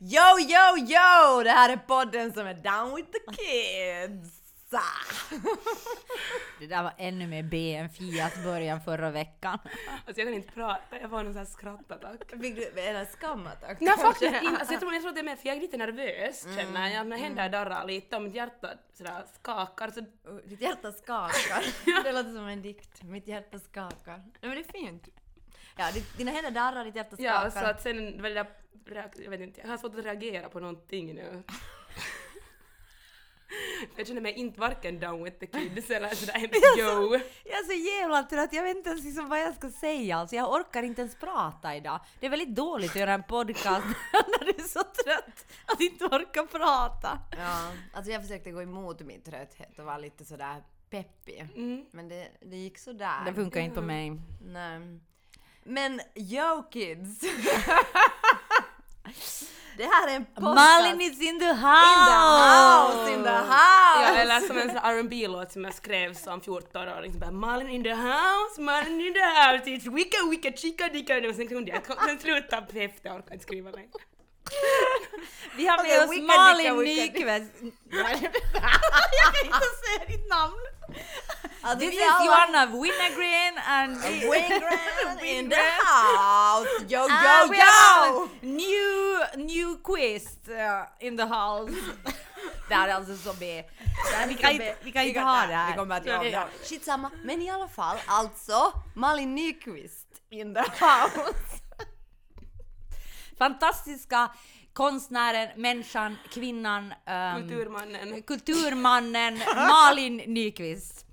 Yo, yo, yo! Det här är podden som är down with the kids! Det där var ännu mer B än Fias början förra veckan. Alltså jag kan inte prata, jag får någon sån här skrattattack. Fick du en skamattack? Nej faktiskt inte, alltså jag tror, jag tror det är mer för jag är lite nervös känner jag. Mina händer darrar lite och mitt hjärta sådär skakar så Ditt hjärta skakar. Det låter som en dikt. Mitt hjärta skakar. Nej men det är fint. Ja, dina händer darrar, ditt hjärta skakar. Ja, så att sen var det där, jag vet inte, jag har svårt att reagera på någonting nu. jag känner mig inte varken down with the kids eller sådär ens yo. Jag är så jävla trött, jag vet inte ens liksom vad jag ska säga. Alltså jag orkar inte ens prata idag. Det är väldigt dåligt att göra en podcast när du är så trött att inte orka prata. Ja, alltså jag försökte gå emot min trötthet och vara lite sådär peppig. Mm. Men det, det gick sådär. Det funkar inte på mig. Nej. Men yo kids! det här är en podcast. Malin is in the in house! the house! In the house! Ja, eller som en sån här R&B låt som jag skrev som 14-åring. Så bara Malin in the house, Malin in the house, it's wicka wicka chica dicka. Och sen kunde jag, sen slutade på efter, jag orkade inte skriva längre. Vi har med Okej, oss wicka, Malin. Nyqvist. jag kan inte säga ditt namn. Alltså, This is Joanna Winnergren and Wingren in the house! Yo, yo, we yo! new, new quiz uh, in the house. det här är alltså så B. Vi kan inte, vi kan inte ha det här. Vi kommer att göra det. Skitsamma. Men i alla fall, alltså Malin Nyqvist in the house. Fantastiska konstnären, människan, kvinnan, ehm, Kulturmannen. kulturmannen Malin Nyqvist.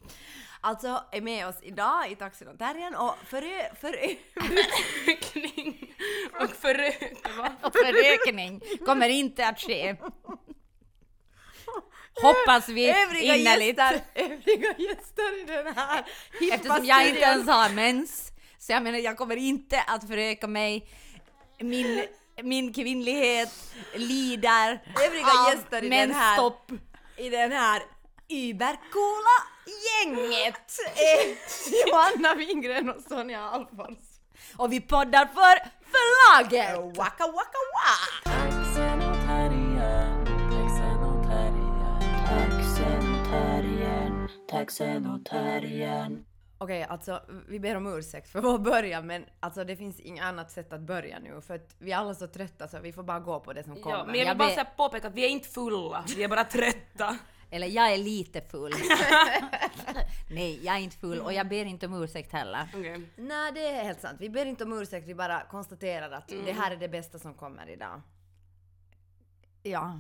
Alltså är med oss idag i Taxin och Terriern och och förökning kommer inte att ske. Hoppas vi övriga innerligt. gäster, övriga gäster i den här Eftersom jag inte ens har mens. Så jag menar, jag kommer inte att föröka mig. Min, min kvinnlighet lider Övriga av gäster i den här- mensstopp. i den här übercoola gänget Johanna Wingren och Sonja Alfors. Och vi poddar för förlaget! Waka waka wa! Taxen och terriern, taxen och terriern, Okej, alltså vi ber om ursäkt för vår början men alltså det finns inget annat sätt att börja nu för att vi är alla så trötta så vi får bara gå på det som kommer. Ja, men jag Jag vill bara ber- så här påpeka att vi är inte fulla, vi är bara trötta. Eller jag är lite full. Nej, jag är inte full och jag ber inte om ursäkt heller. Okej. Nej, det är helt sant. Vi ber inte om ursäkt, vi bara konstaterar att det här är det bästa som kommer idag. Ja.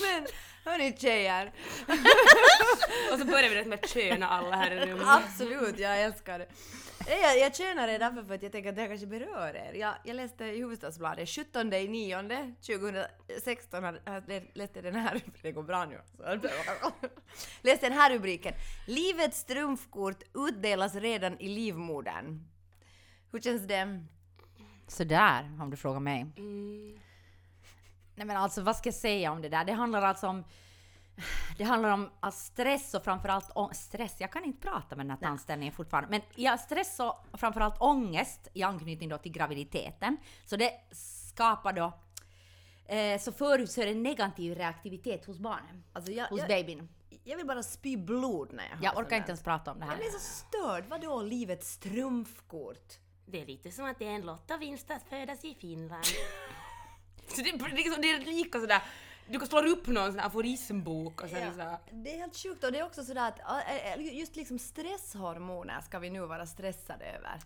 Men hörni tjejer, Och så börjar vi direkt med att köna alla här i rummet. absolut, jag älskar det. Jag, jag tjänar det därför för att jag tänker att det här kanske berör er. Jag, jag läste i Hufvudstadsbladet 17 i nionde 2016 hade- hade läste den här, det går bra nu. läste den här rubriken. Livets trumfkort utdelas redan i livmodern. Hur känns det? Sådär, om du frågar mig. Mm. Nej men alltså vad ska jag säga om det där? Det handlar alltså om det handlar om att stress och framförallt å- stress. Jag kan inte prata med den här tandställningen fortfarande. Men ja, stress och framförallt ångest i anknytning då till graviditeten. Så det skapar då eh, så förutser en negativ reaktivitet hos barnen. Alltså jag, hos jag, babyn. jag vill bara spy blod när jag hör Jag orkar inte ens prata om det Jag här. blir så störd. Vadå livets trumfkort? Det är lite som att det är en lottovinst att födas i Finland. så det, är liksom, det är lika sådär, du slår upp någon sån aforismbok och sen Ja. såhär... Det är helt sjukt och det är också sådär att äh, äh, just liksom stresshormoner ska vi nu vara stressade över.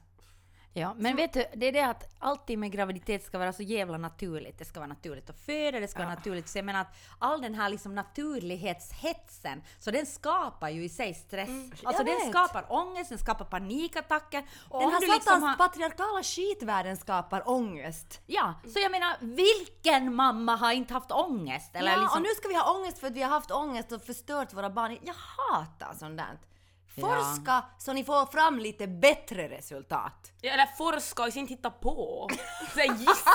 Ja, men vet du, det är det att alltid med graviditet ska vara så jävla naturligt. Det ska vara naturligt att föda, det ska vara naturligt. Så jag menar att all den här liksom naturlighetshetsen, så den skapar ju i sig stress. Alltså Mm. jag den vet. skapar ångest, den skapar panikattacker. Och Den här satans liksom har, patriarkala skitvärlden skapar ångest. Ja, så jag menar, vilken mamma har inte haft ångest? Eller ja, liksom, och nu ska vi ha ångest för att vi har haft ångest och förstört våra barn. Jag hatar sånt där. Forska så ni får fram lite bättre resultat. Ja, eller forska och inte hitta på. Så gissa.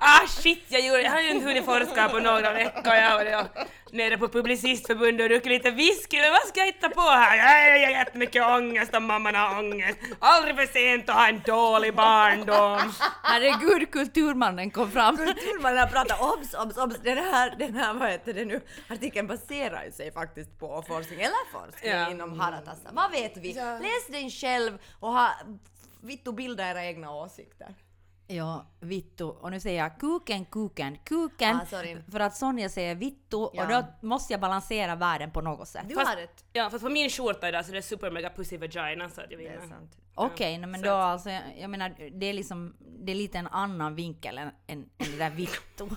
Ah shit, jag, gjorde, jag har ju inte hunnit forska på några veckor. Jag var jag nere på Publicistförbundet och druckit lite whisky. Men vad ska jag hitta på här? Jag har jättemycket ångest och mamman har ångest. Aldrig för sent att ha en dålig barndom. Herregud, kulturmannen kom fram. Kulturmannen har pratat obs, obs, obs. Den här, den här vad heter det nu, artikeln baserar sig faktiskt på forskning, eller forskning Ja. inom Haratassa. Vad vet vi? Läs den själv och ha, vittu bilda era egna åsikter. Ja, vittu. Och nu säger jag kuken, kuken, kuken. Ah, sorry. för att Sonja säger vittu Ja. och då måste jag balansera världen på något sätt. Du Fast- har rätt. Ja, fast på min skjorta idag så det är super mega pussy vagina så att jag vinner. sant. Okej, nej, men så då att- alltså, jag- jag menar, det är liksom, det är lite en annan vinkel än, än, än det där vittu.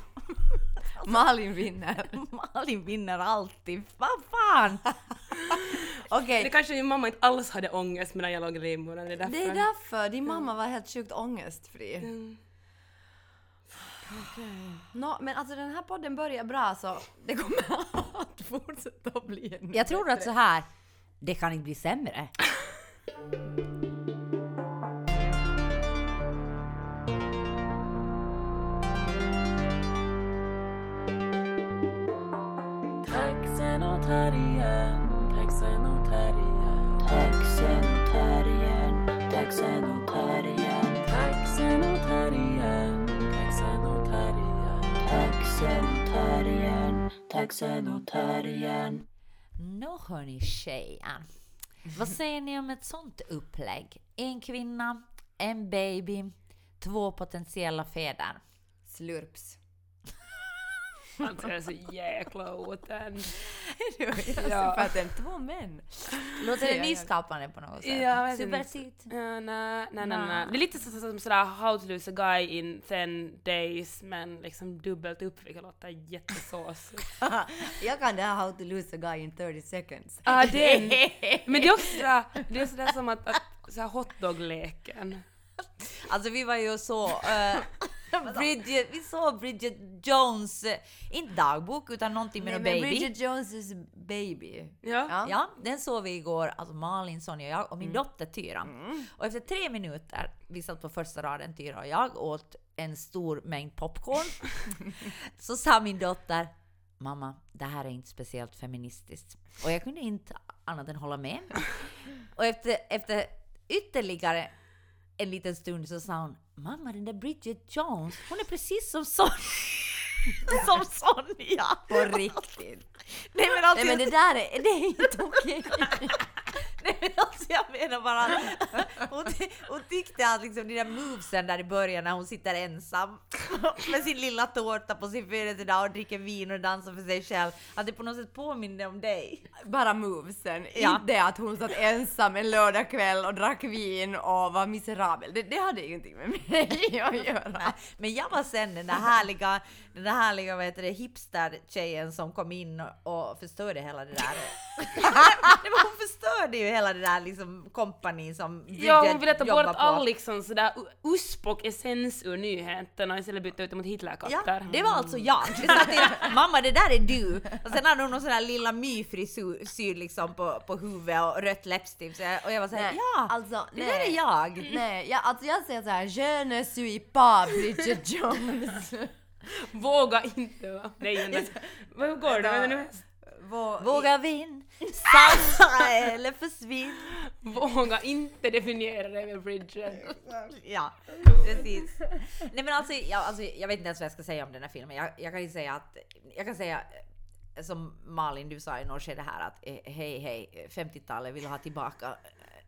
Malin vinner. Malin vinner alltid, vad fan! Okej, Det kanske min mamma inte alls hade ångest medan jag låg i livmodern. Det är därför. det är därför din mamma var helt sjukt ångestfri. Mm. Nå, men alltså den här podden börjar bra så det kommer att fortsätta bli en Jag tror att så här, det kan inte bli sämre. Taxen och terriern, taxen och terriern, taxen och terriern, taxen och terriern, taxen och terriern, taxen och terriern, taxen och terriern, taxen och terriern. Nå hörni tjejer, vad säger ni om ett sånt upplägg? En kvinna, en baby, två potentiella fäder. Slurps. Jag är så jäkla otänd. Jag ser Ja. för att det är två män. Låter det Ja, ja. nyskapande på något sätt? Ja, jag. Ja, nej, nej, nej. Det är lite så, som sådär How to lose a guy in 10 days men liksom dubbelt upp vilket låter jättesåsigt. Jag kan det här How to lose a guy in 30 seconds. ah, den. Men det är också sådär, det är sådär som att, att såhär hotdog-leken. Alltså vi var ju så uh, Bridget, vi såg Bridget Jones, eh, inte dagbok utan någonting med Nej, men baby. Bridget Jones' baby. Ja. Ja. Ja, den såg vi igår, alltså Malin, Sonja och jag och min Mm. dotter Tyra. Och efter tre minuter, vi satt på första raden Tyra och jag åt en stor mängd popcorn. så sa min dotter Mamma, det här är inte speciellt feministiskt. Och jag kunde inte annat än hålla med. Och efter, efter ytterligare en liten stund så sa hon Mamma, den där Bridget Jones, hon är precis som Sonja. som Sonja! På riktigt. Nej men alltså, Nej men det där är, det är inte okej. Nej men alltså jag menar bara hon, hon tyckte att liksom de där movesen där i början när hon sitter ensam med sin lilla tårta på sin födelsedag och dricker vin och dansar för sig själv, att det på något sätt påminner om dig. Bara movesen. Ja. Inte att hon satt ensam en lördagkväll och drack vin och var miserabel. Det, det hade ingenting med mig att göra. Men jag var sen den där härliga, den där härliga vad heter det, hipster-tjejen som kom in och, och förstörde hela det där. Nej, men hon förstörde ju hela det där liksom kompani som Ja, Bridget hon ville ta bort på. all liksom sådär usp och essens ur nyheterna och istället byta ut dem mot Ja, Hitlerkatter. det var alltså jag. Vi sa till mamma det där är du. Och sen hade hon någon sån där lilla my-frisyr liksom på, på huvudet och rött läppstift. Och jag var såhär, Nej, ja, alltså, det nej. där är jag. Nej, jag, alltså jag säger såhär, je ne suis pas Bridget Jones. Våga inte va? Nej men vad går det? Vänta nu. Vå- Våga vinn, stanna eller försvinn. Våga inte definiera dig med Bridget. Ja, precis. Nej men alltså jag, alltså, jag vet inte ens vad jag ska säga om den här filmen. Jag, jag kan ju säga att, jag kan säga eh, som Malin du sa i något skede här att eh, hej hej 50-talet vill ha tillbaka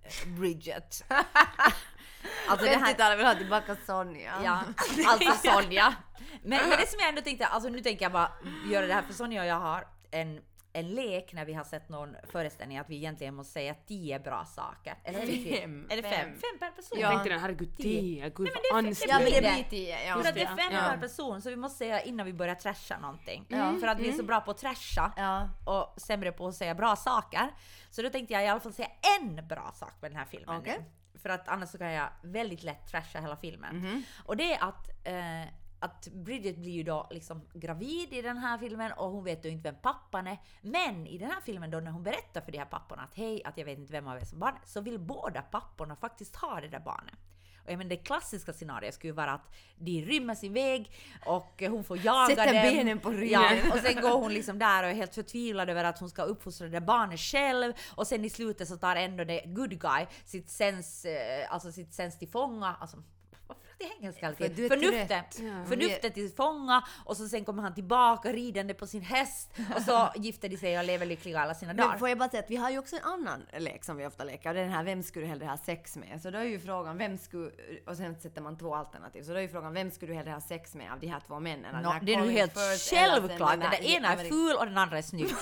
eh, Bridget. Alltså det här, 50-talet vill ha tillbaka Sonja. Ja, alltså Sonja. Men, men det som jag ändå tänkte, alltså nu tänker jag bara göra det här för Sonja och jag har en, en lek när vi har sett någon föreställning att vi egentligen måste säga tio bra saker. Eller fem? Fem. Är det fem? Fem. Per person? Jag Ja. tänkte den herregud Tio. tio, gud men vad det är- ansträngt. Ja men det blir tio. Ja. För att det är fem ja. per person så vi måste säga innan vi börjar trasha någonting. Ja. För att vi är så bra på att trasha Ja. och sämre på att säga bra saker. Så då tänkte jag i alla fall säga en bra sak med den här filmen nu. För att annars så kan jag väldigt lätt trasha hela filmen. Mhm. Och det är att, eh, att Bridget blir ju då liksom gravid i den här filmen och hon vet ju inte vem pappan är. Men i den här filmen då när hon berättar för de här papporna att hej, att jag vet inte vem av er som barn så vill båda papporna faktiskt ha det där barnet. Och jag menar, det klassiska scenariot skulle ju vara att de rymmer sin väg och hon får jaga Sätter dem. benen på ryggen. Ja, och sen går hon liksom där och är helt förtvivlad över att hon ska uppfostra det barnet själv och sen i slutet så tar ändå det good guy sitt sens, eh, alltså sitt sens till fånga, alltså jag engelska alltid? För Förnuftet. Ja. förnuftet till fånga och så sen kommer han tillbaka ridande på sin häst och så gifter de sig och lever lyckliga alla sina Men dagar. får jag bara säga att vi har ju också en annan lek som vi ofta leker, och det är den här vem skulle du hellre ha sex med? Så då är ju frågan vem skulle, och sen sätter man två alternativ, så då är ju frågan vem skulle du hellre ha sex med av de här två männen? Här det är nu Colin helt självklart, den den där ena är ful och den andra är snygg.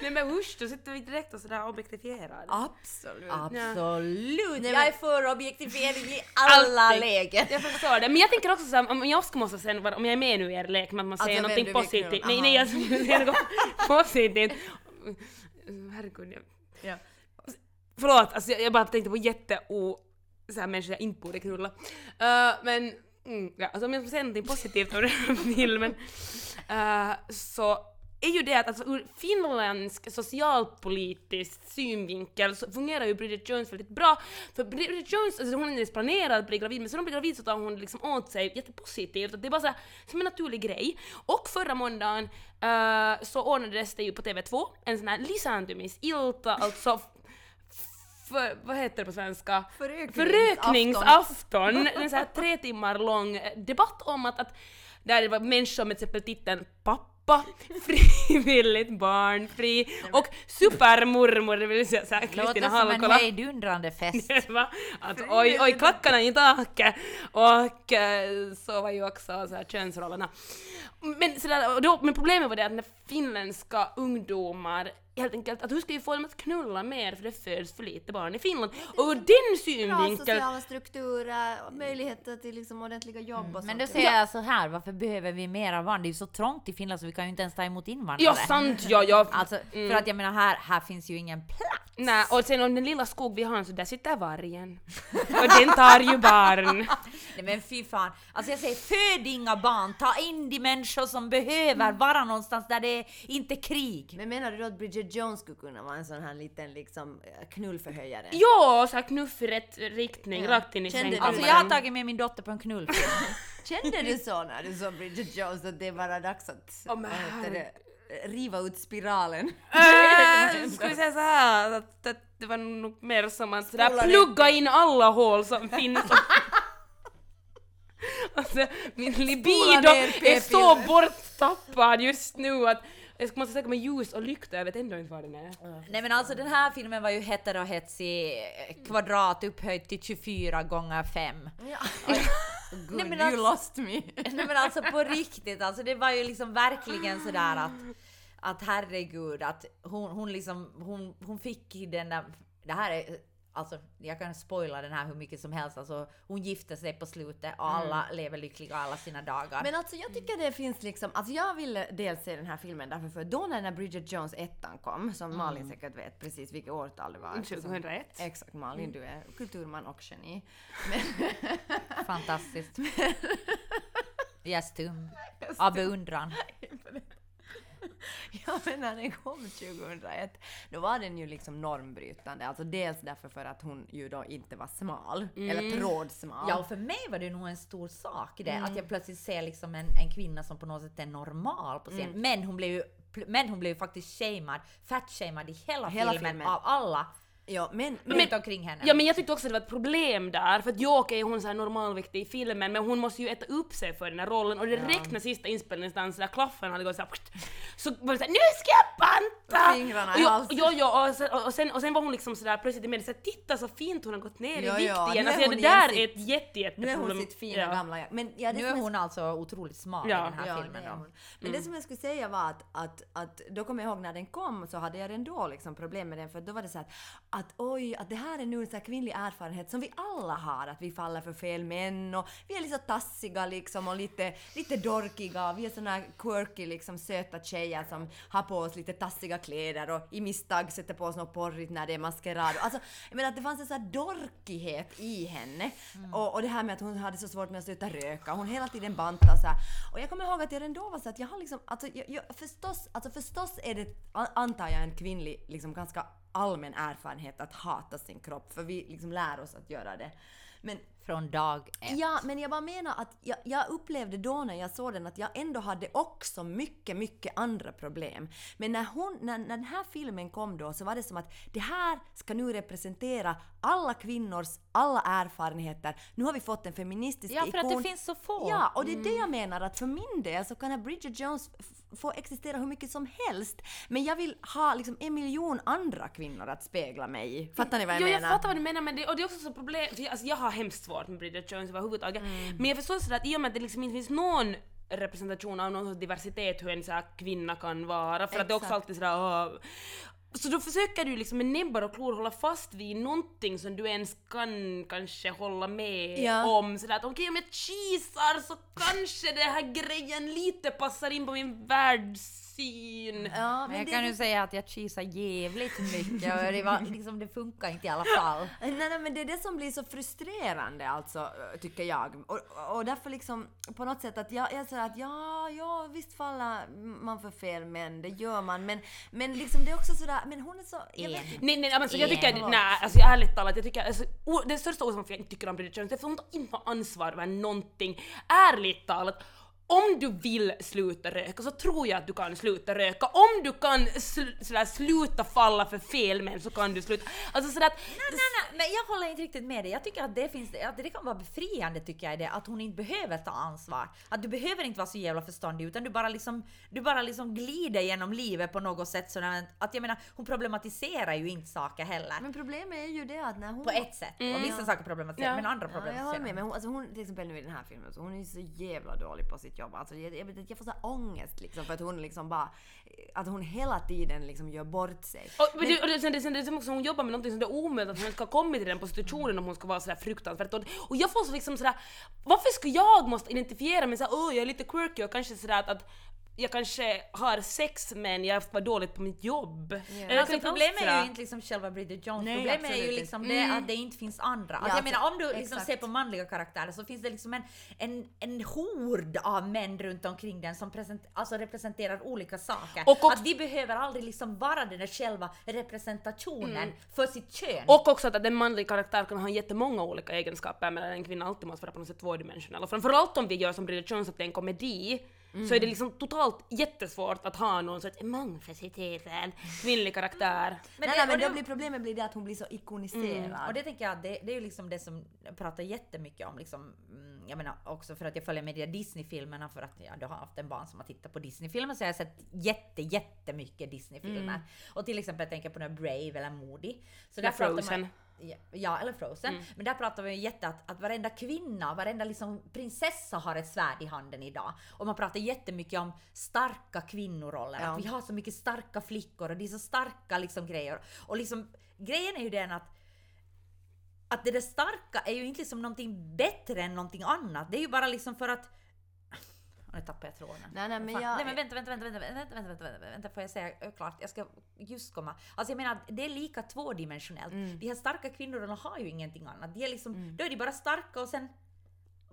Nej men usch, då sitter vi direkt och sådär objektifierar. Absolut. Absolut! Nej, Jag är för objektifiering i alla Alltid. lägen. Jag förstår det, men jag tänker också såhär, om jag också måste vara- om jag är med nu i er lek, men att man säger Alltså, vem någonting positivt. Nej, nej, jag skulle säga något positivt. Herregud, jag... Ja. Förlåt, alltså jag, jag bara tänkte på jätte o så här människor jag inte borde knulla. Uh, men mm, ja, alltså om jag får säga någonting positivt om den här filmen uh, så är ju det att alltså, ur finländsk socialpolitisk synvinkel så fungerar ju Bridget Jones väldigt bra. För Bridget Jones, alltså hon är inte ens planerad att bli gravid men så när hon blir gravid så tar hon liksom åt sig jättepositivt. Det är bara så här, som en naturlig grej. Och förra måndagen uh, så ordnades det ju på TV2 en sån här lisääntymisilta, alltså för, vad heter det på svenska? Förökningsafton. Förökningsafton. En så här tre timmar lång debatt om att, att där det var människor med till exempel titeln pappa, frivilligt barnfri och supermormor, det vill säga såhär Kristina Låter som en hejdundrande fest. Att oj, oj, klackarna i taket! Och eh, så var ju också så här könsrollerna. Men, så där, då, men problemet var det att när finländska ungdomar helt enkelt, att hur ska vi få dem att knulla mer för det föds för lite barn i Finland? Och ur den Bra synvinkeln sociala strukturer, och möjligheter till liksom ordentliga jobb och Men då säger jag så här, varför behöver vi mera barn? Det är ju så trångt i Finland så vi kan ju inte ens ta emot invandrare. Ja, sant, ja, ja. Alltså, för att jag menar här, här finns ju ingen plats. Nej, och sen om den lilla skog vi har så där sitter vargen. Och den tar ju barn. Nej men fy fan. Alltså jag säger föd inga barn, ta in de människor som behöver vara någonstans där det är inte krig. Men menar du då att Bridget Jones skulle kunna vara en sån här liten liksom eh, knullförhöjare? Ja, så här knuff i rätt riktning, Ja. rakt in i sängkammaren. Alltså jag har tagit med min dotter på en knullfilm. Kände du så när du såg Bridget Jones att det var dags att det, riva ut spiralen? Äh, ska vi säga så här att, att det var nog mer som att sådär plugga in alla hål som finns. alltså, min libido är så borttappad just nu att jag måste söka med ljus och lykta, jag vet ändå inte var den är. Nej men alltså den här filmen var ju heterohetsig kvadrat upphöjt till 24 gånger 5. Ja. Good, Nej, men you alltså- lost me. Nej men alltså på riktigt, alltså det var ju liksom verkligen sådär att, att herregud att hon, hon liksom, hon, hon fick den där, det här är, alltså jag kan spoila den här hur mycket som helst, alltså hon gifte sig på slutet och alla lever lyckliga alla sina dagar. Men alltså jag tycker det finns liksom, alltså jag ville dels se den här filmen därför för då när Bridget Jones ettan kom, som Malin säkert vet precis vilket årtal det var. eftersom- 2001. Exakt Malin, du är kulturman och geni. Fantastiskt. Jag är stum. Av beundran. Ja men när den kom 2001, då var den ju liksom normbrytande. Alltså dels därför för att hon ju då inte var smal, eller trådsmal. Ja, och för mig var det nog en stor sak det, att jag plötsligt ser liksom en, en kvinna som på något sätt är normal på scen. Men hon blev ju men hon blev ju faktiskt shamead, fat-shamead i hela, Hela filmen, filmen. av alla Ja, men, runt omkring henne. Ja men jag tyckte också att det var ett problem där, för att jag okej hon är så här normalviktig i filmen men hon måste ju äta upp sig för den här rollen och direkt när sista inspelningsdagen sådär klaffen hade gått såhär så var det såhär nu ska jag banta! Fingrarna i halsen. ja, ja, och, sen, och, sen, och sen var hon liksom sådär plötsligt i media såhär titta så fint hon har gått ner Ja, i vikt ja, igen. nu är Alltså, hon det där igen är ett jätte, jätte nu är hon problem. sitt fina ja. gamla jag. Men ja, det nu är hon alltså otroligt smal Ja. i den här Ja, filmen är. Men det som jag skulle säga var att, att, att då kommer jag ihåg när den kom så hade jag ändå liksom problem med den för då var det så att, att oj, att det här är nu en så här kvinnlig erfarenhet som vi alla har, att vi faller för fel män och vi är lite så tassiga liksom och lite, lite dorkiga och vi är såna här quirky liksom söta tjejer som har på oss lite tassiga kläder och i misstag sätter på oss något porrigt när det är maskerad. Alltså, jag menar att det fanns en sån här dorkighet i henne och, och det här med att hon hade så svårt med att sluta röka, hon hela tiden bantade så här. Och jag kommer ihåg att jag ändå var så att jag har liksom, alltså jag, jag, förstås, alltså förstås är det, an- antar jag, en kvinnlig, liksom ganska allmän erfarenhet att hata sin kropp, för vi liksom lär oss att göra det. Men Från dag ett. Ja, men jag bara menar att jag, jag upplevde då när jag såg den att jag ändå hade också mycket, mycket andra problem. Men när, hon, när, när den här filmen kom då så var det som att det här ska nu representera alla kvinnors alla erfarenheter. Nu har vi fått en feministisk Ja, för ikon. att det finns så få. Ja, och det är det jag menar att för min del så kan Bridget Jones få existera hur mycket som helst. Men jag vill ha liksom en miljon andra kvinnor att spegla mig i. Fattar ni vad jag jo, menar? jag fattar vad du menar men det, och det är också så problem, för jag, alltså, jag har hemskt svårt med Bridget Jones överhuvudtaget. Mm. Men jag förstår sådär att i och med att det liksom inte finns någon representation av någon sorts diversitet hur en så här kvinna kan vara, för att det är också Exakt. alltid sådär. Så då försöker du liksom med näbbar och klor hålla fast vid någonting som du ens kan kanske hålla med Ja. om. Sådär att okej om jag cheesar så kanske den här grejen lite passar in på min världssyn. Ja, Men jag det- kan ju säga att jag cheesar jävligt mycket och det, var, liksom, det funkar inte i alla fall. Nej, nej, men det är det som blir så frustrerande alltså, tycker jag. Och, och därför liksom på något sätt att jag, jag säger att ja, ja, visst faller man för fel män, det gör man. Men, men liksom det är också sådär, men hon är så... Jag vet. Nej nej alltså jag Ja. tycker, nej alltså ärligt talat, jag tycker, alltså, o, det största orsaken varför jag inte tycker om Bridget Jones är för hon tar inte ansvar över någonting. Ärligt talat, om du vill sluta röka så tror jag att du kan sluta röka. Om du kan sl- sådär, sluta falla för fel män så kan du sluta. Alltså sådär att... Nej, nej, nej, men jag håller inte riktigt med dig. Jag tycker att det, finns, att det kan vara befriande tycker jag det, att hon inte behöver ta ansvar. Att du behöver inte vara så jävla förståndig utan du bara liksom, du bara liksom glider genom livet på något sätt. Sådär, att jag menar, hon problematiserar ju inte saker heller. men problemet är ju det att när hon... På ett sätt. Och vissa saker problematiserar, Ja. men andra Ja, jag håller problematiserar. med, men hon, alltså hon, till exempel nu i den här filmen, så hon är ju så jävla dålig på sitt jobb. Alltså, jag, jag, får så ångest liksom för att hon liksom bara, att hon hela tiden liksom gör bort sig. Och, men det, och det, sen, det, sen, det också hon jobbar med någonting som det är omöjligt att hon ska ha kommit till den positionen om hon ska vara sådär fruktansvärt dålig. Och jag får så liksom sådär, varför ska jag måste identifiera mig såhär, åh jag är lite quirky och kanske sådär att, att jag kanske har sex men jag var dåligt på mitt jobb. Eller Alltså, inte problemet är ju inte liksom själva Bridget Jones, Nej, problemet är ju liksom det att det inte finns andra. Alltså, Ja, jag menar om du liksom ser på manliga karaktärer så finns det liksom en, en, en hord av män runt omkring den som present, alltså representerar olika saker. Och också- att de behöver aldrig liksom vara den där själva representationen för sitt kön. Och också att en manlig karaktär kan ha jättemånga olika egenskaper medan en kvinna alltid måste vara på något sätt tvådimensionell. Och framförallt om vi gör som Bridget Jones att det är en komedi så är det liksom totalt jättesvårt att ha någon sorts mångfacetterad kvinnlig karaktär. Men, nej, det- nej, men det- blir problemet blir det att hon blir så ikoniserad. Och det tänker jag, det, det är ju liksom det som jag pratar jättemycket om liksom, mm, jag menar också för att jag följer med de Disney-filmerna för att jag då har haft en barn som har tittat på Disney-filmer så jag har sett jätte, jättemycket Disney-filmer. Och till exempel jag tänker på den Brave eller Moody. Så Eller Frozen. Man, ja, eller Frozen. Men där pratar vi ju jätte att, att varenda kvinna, varenda liksom prinsessa har ett svärd i handen idag. Och man pratar jättemycket om starka kvinnoroller. Ja. Att vi har så mycket starka flickor och det är så starka liksom grejer. Och liksom grejen är ju den att att det där starka är ju inte liksom någonting bättre än någonting annat. Det är ju bara liksom för att... Nu tappade jag tråden. Nej, nej, men jag- nej men vänta, vänta, vänta, vänta, vänta, vänta, vänta, vänta, vänta, får jag säga klart? Jag ska just komma. Alltså jag menar, det är lika tvådimensionellt. Mm. De här starka kvinnorna har ju ingenting annat. De är liksom, då är de bara starka och sen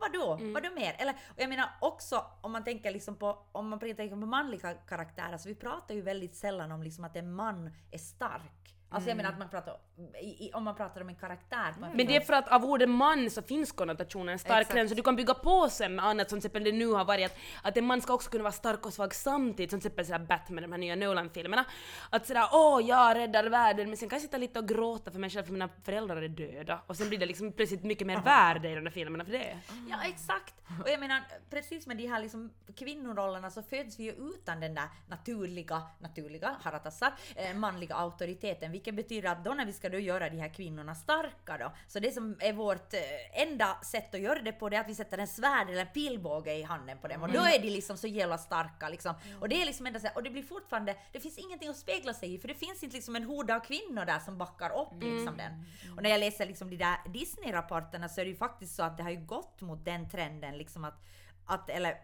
Vadå? Mm. Vadå mer? Eller, och jag menar också om man tänker liksom på, om man tänker på manliga karaktärer, så vi pratar ju väldigt sällan om liksom att en man är stark. Alltså jag menar att man pratar, i, i, om man pratar om en karaktär en Men det är för att av ordet man så finns konnotationen stark Exakt. redan så du kan bygga på sen med annat som till exempel det nu har varit att, att en man ska också kunna vara stark och svag samtidigt som till exempel sådär Batman, de här nya Nolan-filmerna. Att sådär åh jag räddar världen men sen kan jag sitta lite och gråta för mig själv för mina föräldrar är döda och sen blir det liksom plötsligt mycket mer värde i de där filmerna för det. Ja exakt! Och jag menar precis med de här liksom kvinnorollerna så föds vi ju utan den där naturliga, naturliga, haratassar, eh, manliga auktoriteten. Vilket betyder att då när vi ska då göra de här kvinnorna starka då, så det som är vårt eh, enda sätt att göra det på det är att vi sätter en svärd eller en pilbåge i handen på dem. Och då är de liksom så jävla starka liksom. Och det är liksom enda sättet, och det blir fortfarande, det finns ingenting att spegla sig i för det finns inte liksom en hord av kvinnor där som backar upp liksom den. Och när jag läser liksom de där Disney-rapporterna så är det ju faktiskt så att det har ju gått mot den trenden liksom att, att eller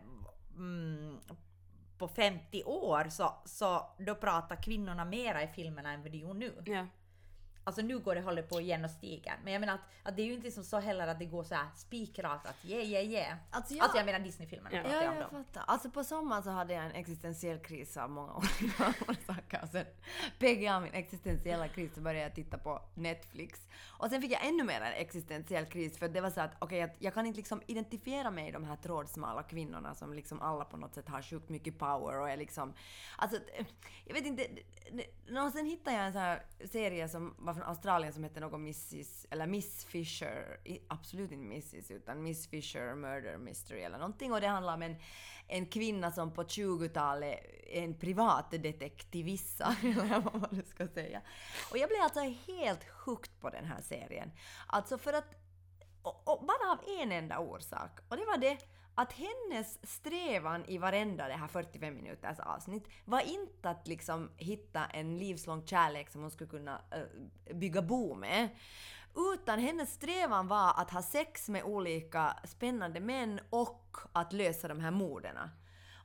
mm, på 50 år så, så då pratar kvinnorna mera i filmerna än vad de gör nu. Ja. Alltså nu går det håller på igen och stiger. Men jag menar att, att det är ju inte som så heller att det går så här spikrakt att yeah, yeah, yeah. Alltså, jag- Alltså jag menar Disney-filmerna Ja. jag om jag fattar. Alltså på sommaren så hade jag en existentiell kris av många olika orsaker. Och sen peggade jag min existentiella kris så började jag titta på Netflix. Och sen fick jag ännu mer en existentiell kris för det var så att okej, jag, jag kan inte liksom identifiera mig i de här trådsmala kvinnorna som liksom alla på något sätt har sjukt mycket power och är liksom... Alltså, jag vet inte... Och sen hittade jag en sån här serie som var från Australien som hette någon Mrs... Eller Miss Fisher. Absolut inte Mrs. utan Miss Fisher Murder Mystery eller någonting. Och det handlar om en, en kvinna som på 20-talet är en privatdetektivissa, eller vad man nu ska säga. Och jag blev alltså helt hooked på den här serien. Alltså för att... Och, och bara av en enda orsak. Och det var det att hennes strävan i varenda det här 45 minuters avsnitt var inte att liksom hitta en livslång kärlek som hon skulle kunna uh, bygga bo med. Utan hennes strävan var att ha sex med olika spännande män och att lösa de här morden.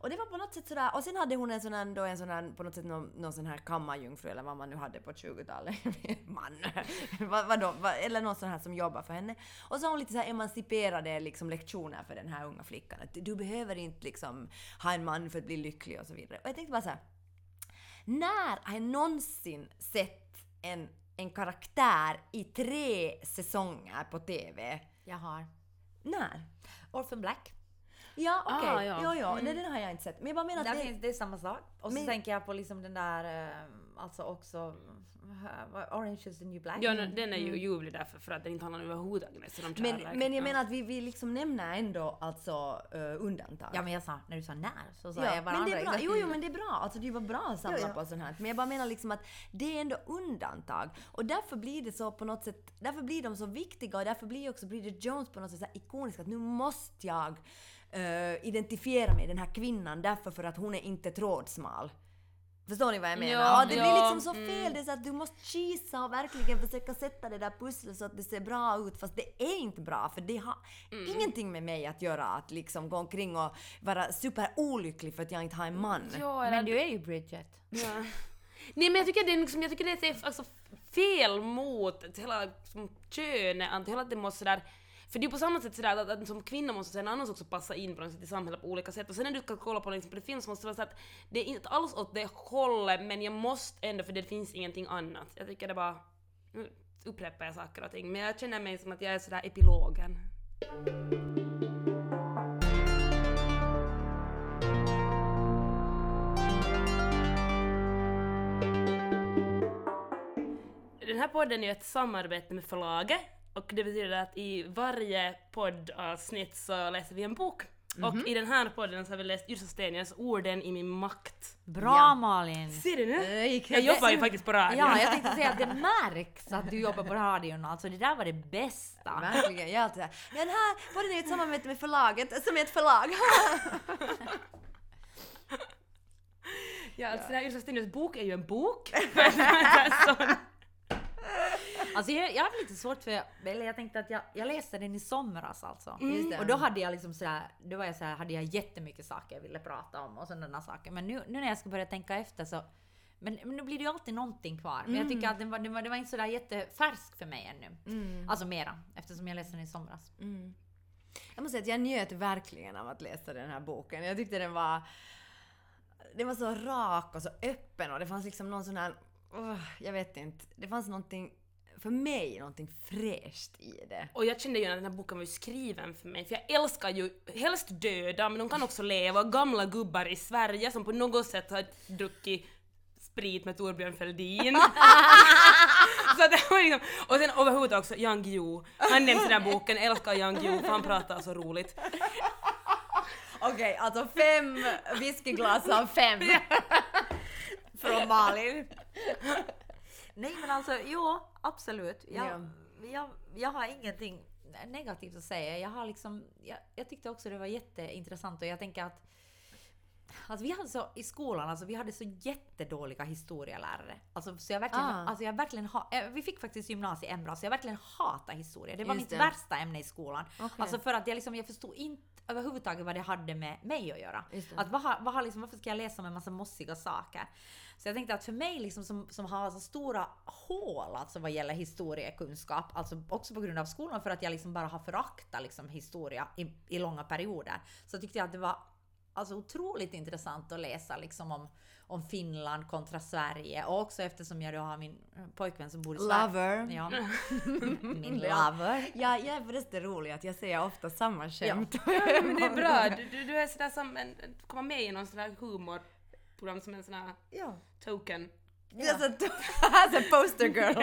Och det var på något sätt sådär, och sen hade hon en sån här, då en sån här, på något sätt någon, någon sån här kammarjungfru eller vad man nu hade på 20-talet. man! vad, vadå, vad, eller någon sån här som jobbar för henne. Och så har hon lite så här emanciperade liksom lektioner för den här unga flickan. Att du behöver inte liksom ha en man för att bli lycklig och så vidare. Och jag tänkte bara så här. När har jag någonsin sett en, en karaktär i tre säsonger på TV? Jag har. När? Orphan Black. Ja, okej. Ah, ja. Jo, jo, det, den har jag inte sett. Men jag bara menar att det... finns, det är samma sak. Och så Men- tänker jag på liksom den där, eh, alltså också, eh, Orange is the new black. Ja, den är ju ljuvlig därför för att den inte handlar överhuvudtaget om. Men, men jag Ja. menar att vi, vi liksom nämner ändå alltså uh, undantag. Ja men jag sa, när du sa när så sa Ja, jag bara men det är bra. Jo, jo, men det är bra. Alltså det var bra att samla Jo, ja. på sånt här. Men jag bara menar liksom att det är ändå undantag. Och därför blir det så på något sätt, därför blir de så viktiga och därför blir också Bridget Jones på något sätt så ikonisk att nu måste jag eh, identifiera mig med den här kvinnan därför för att hon är inte trådsmal. Förstår ni vad jag menar? Ja, och det blir ja, liksom så fel. mm. Det är så att du måste kisa och verkligen försöka sätta det där pusslet så att det ser bra ut fast det är inte bra för det har Mm. ingenting med mig att göra att liksom gå omkring och vara superolycklig för att jag inte har en man. Ja, Men du är ju Bridget. Ja. Nej men jag tycker det är, liksom, jag tycker det är alltså, fel mot hela liksom, könet, att hela det måste sådär för det är på samma sätt sådär att, att som kvinna måste sen annars också passa in på något sätt i samhället på olika sätt. Och sen när du ska kolla på liksom, det finns måste det vara så att det är inte alls åt det hållet men jag måste ändå för det finns ingenting annat. Jag tycker det bara... Nu upprepar jag saker och ting men jag känner mig som att jag är sådär epilogen. Den här podden är ju ett samarbete med förlaget och det betyder att i varje poddavsnitt så läser vi en bok. Och i den här podden så har vi läst Yrsa Stenius Orden i min makt. Bra Ja. Malin! Ser du nu? Gick Jag jobbar ju faktiskt på radion. Ja, jag tänkte säga att det märks att du jobbar på radion. Alltså det där var det bästa. Verkligen, jag är alltid såhär. Ja, den här podden är ett samarbete med förlaget, som är ett förlag. Ja, alltså den här Yrsa Stenius bok är ju en bok. Så- Alltså jag, jag har lite svårt för, eller jag tänkte att jag, jag läste den i somras alltså. Det. Och då hade jag liksom sådär, då var jag såhär, hade jag jättemycket saker jag ville prata om och sådana saker. Men nu, nu när jag ska börja tänka efter så, men, men nu blir det ju alltid någonting kvar. Men jag tycker att den var, den var, det var inte sådär jättefärsk för mig ännu. Alltså mera, eftersom jag läste den i somras. Jag måste säga att jag njöt verkligen av att läsa den här boken. Jag tyckte den var... Den var så rak och så öppen och det fanns liksom någon sån här... åh, jag vet inte. Det fanns någonting, för mig, någonting fräscht i det. Och jag kände ju att den här boken var ju skriven för mig, för jag älskar ju helst döda, men de kan också leva, gamla gubbar i Sverige som på något sätt har druckit sprit med Torbjörn Fälldin. så det var liksom, och sen överhuvudtaget också Jan Guillou. Han nämns i den här boken, älskar Jan Guillou för han pratar så roligt. Okej, alltså fem whiskyglas av fem. Från Malin. Nej men alltså, jo absolut. Jag, Ja. jag, jag har ingenting negativt att säga. Jag har liksom, jag, jag tyckte också det var jätteintressant och jag tänker att Alltså vi hade så i skolan, alltså vi hade så jättedåliga historielärare. Alltså så jag verkligen, Ah. alltså jag verkligen ha, eh, vi fick faktiskt gymnasieämnen, så jag verkligen hatar historia. Det var Just mitt det. värsta ämne i skolan. Okej. Alltså för att jag liksom, jag förstod inte överhuvudtaget vad det hade med mig att göra. Att vad, vad liksom, varför ska jag läsa om en massa mossiga saker? Så jag tänkte att för mig liksom som, som har så stora hål alltså vad gäller historiekunskap, alltså också på grund av skolan för att jag liksom bara har föraktat liksom historia i, i långa perioder, så tyckte jag att det var alltså otroligt intressant att läsa liksom om, om Finland kontra Sverige och också eftersom jag då har min eh, pojkvän som bor i Sverige. Lover. Ja. min Ja. lover. Ja, jag är förresten rolig att jag säger ofta samma skämt. Ja, men det är bra. Du, du, du är sådär som en, komma med i någon sån där humorprogram som en sån här ja. token. Just a, as a poster girl.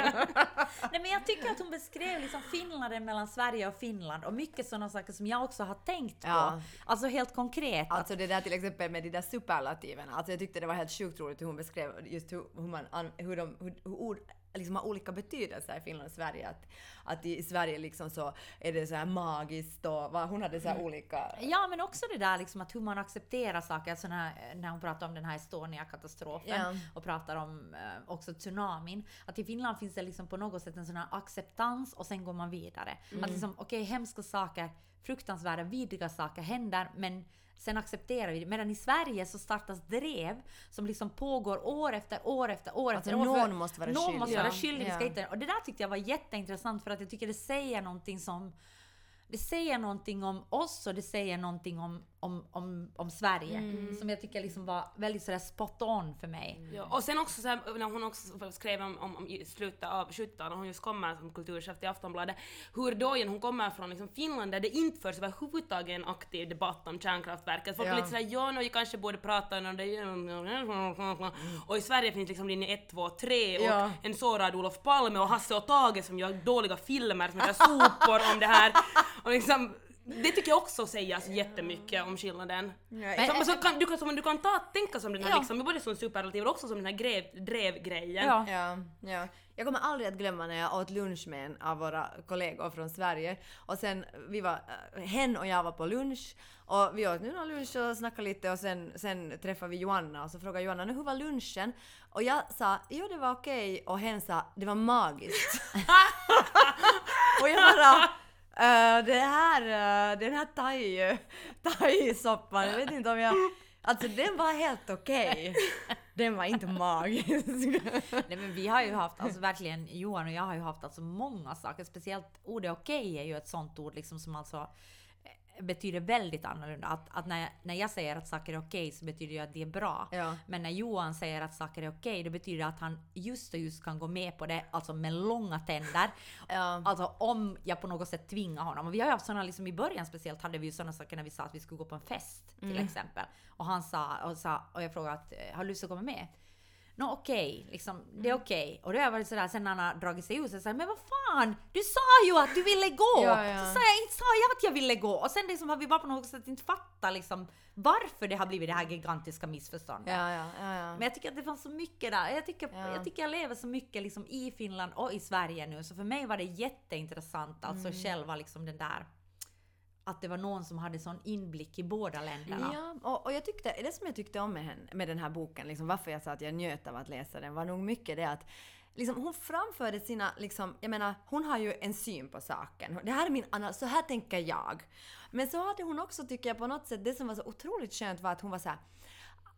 Nej men jag tycker att hon beskrev liksom skillnaden mellan Sverige och Finland och mycket sådana saker som jag också har tänkt på. Ja. Alltså helt konkret. Alltså det där till exempel med de där superlativen. Alltså jag tyckte det var helt sjukt roligt hur hon beskrev just hur, hur man, an- hur, de, hur, hur ord liksom har olika betydelser i Finland och Sverige. Att, att i Sverige liksom så är det så här magiskt och vad, hon hade så här olika... Ja, men också det där liksom att hur man accepterar saker. Alltså när, när hon pratar om den här Estonia-katastrofen Ja. och pratar om eh, också tsunamin. Att i Finland finns det liksom på något sätt en sån här acceptans och sen går man vidare. Att liksom, okej, hemska saker, fruktansvärda, vidriga saker händer, men sen accepterar vi det. Medan i Sverige så startas drev som liksom pågår år efter år efter år Alltså efter år. någon för- måste vara någon skyldig. måste vara skyldig. Ja. inte, och det där tyckte jag var jätteintressant för att jag tycker det säger någonting som det säger någonting om oss och det säger någonting om, om, om, om Sverige. Mm. Som jag tycker liksom var väldigt sådär spot on för mig. Ja, och sen också så här, när hon också skrev om, om, om slutet av 70 när hon just kommer som kulturchef till Aftonbladet, hur då igen hon kommer från liksom Finland där det inte förs överhuvudtaget en aktiv debatt om kärnkraftverket. Folk är Ja. lite såhär ja, no, vi kanske borde prata om det. Och i Sverige finns liksom linje 1, 2, 3 och Ja. en sårad Olof Palme och Hasse och Tage som gör dåliga filmer som heter sopor om det här. Och liksom, det tycker jag också säger jättemycket om skillnaden. Ja, Så, så kan, du, kan, som, du kan ta, tänka som den här Ja. liksom, både som superlativ och också som den här grev, drevgrejen. Ja. Ja, ja. Jag kommer aldrig att glömma när jag åt lunch med en av våra kollegor från Sverige. Och sen, vi var, eh, hen och jag var på lunch. Och vi åt nu någon lunch och snackade lite och sen, sen träffade vi Joanna och så frågade Joanna nu hur var lunchen? Och jag sa jo det var okej och hen sa det var magiskt. och jag bara Eh, det här, uh, den här thai, thai-soppan, jag vet inte om jag... Alltså den var helt okej. Den var inte magisk. Nej men vi har ju haft, alltså verkligen Johan och jag har ju haft alltså många saker, speciellt ordet okej är ju ett sånt ord liksom som alltså betyder väldigt annorlunda. Att, att när, jag, när jag säger att saker är okej så betyder det att det är bra. Ja. Men när Johan säger att saker är okej, då betyder det att han just och just kan gå med på det, alltså med långa tänder. Ja. Alltså om jag på något sätt tvingar honom. Och vi har ju haft sådana, liksom i början speciellt hade vi ju sådana saker när vi sa att vi skulle gå på en fest till exempel. Och han sa, och, sa, och jag frågade att eh, har du lust att komma med? Nå okej, liksom, det är okej. Och då har jag varit sådär sen när han har dragit sig ut så jag, men vad fan! Du sa ju att du ville gå! Ja, ja. Så sa jag, inte sa jag att jag ville gå! Och sen liksom har vi bara på något sätt inte fattat liksom varför det har blivit det här gigantiska missförståndet. Ja. Men jag tycker att det fanns så mycket där. Jag tycker, Ja. jag tycker jag lever så mycket liksom i Finland och i Sverige nu. Så för mig var det jätteintressant, alltså Mm. själva liksom den där att det var någon som hade sån inblick i båda länderna. Ja, och, och jag tyckte, det som jag tyckte om med, henne, med den här boken, liksom, varför jag sa att jag njöt av att läsa den, var nog mycket det att liksom, hon framförde sina, liksom, jag menar, hon har ju en syn på saken. Det här är min analys, så här tänker jag. Men så hade hon också, tycker jag, på något sätt, det som var så otroligt skönt var att hon var så här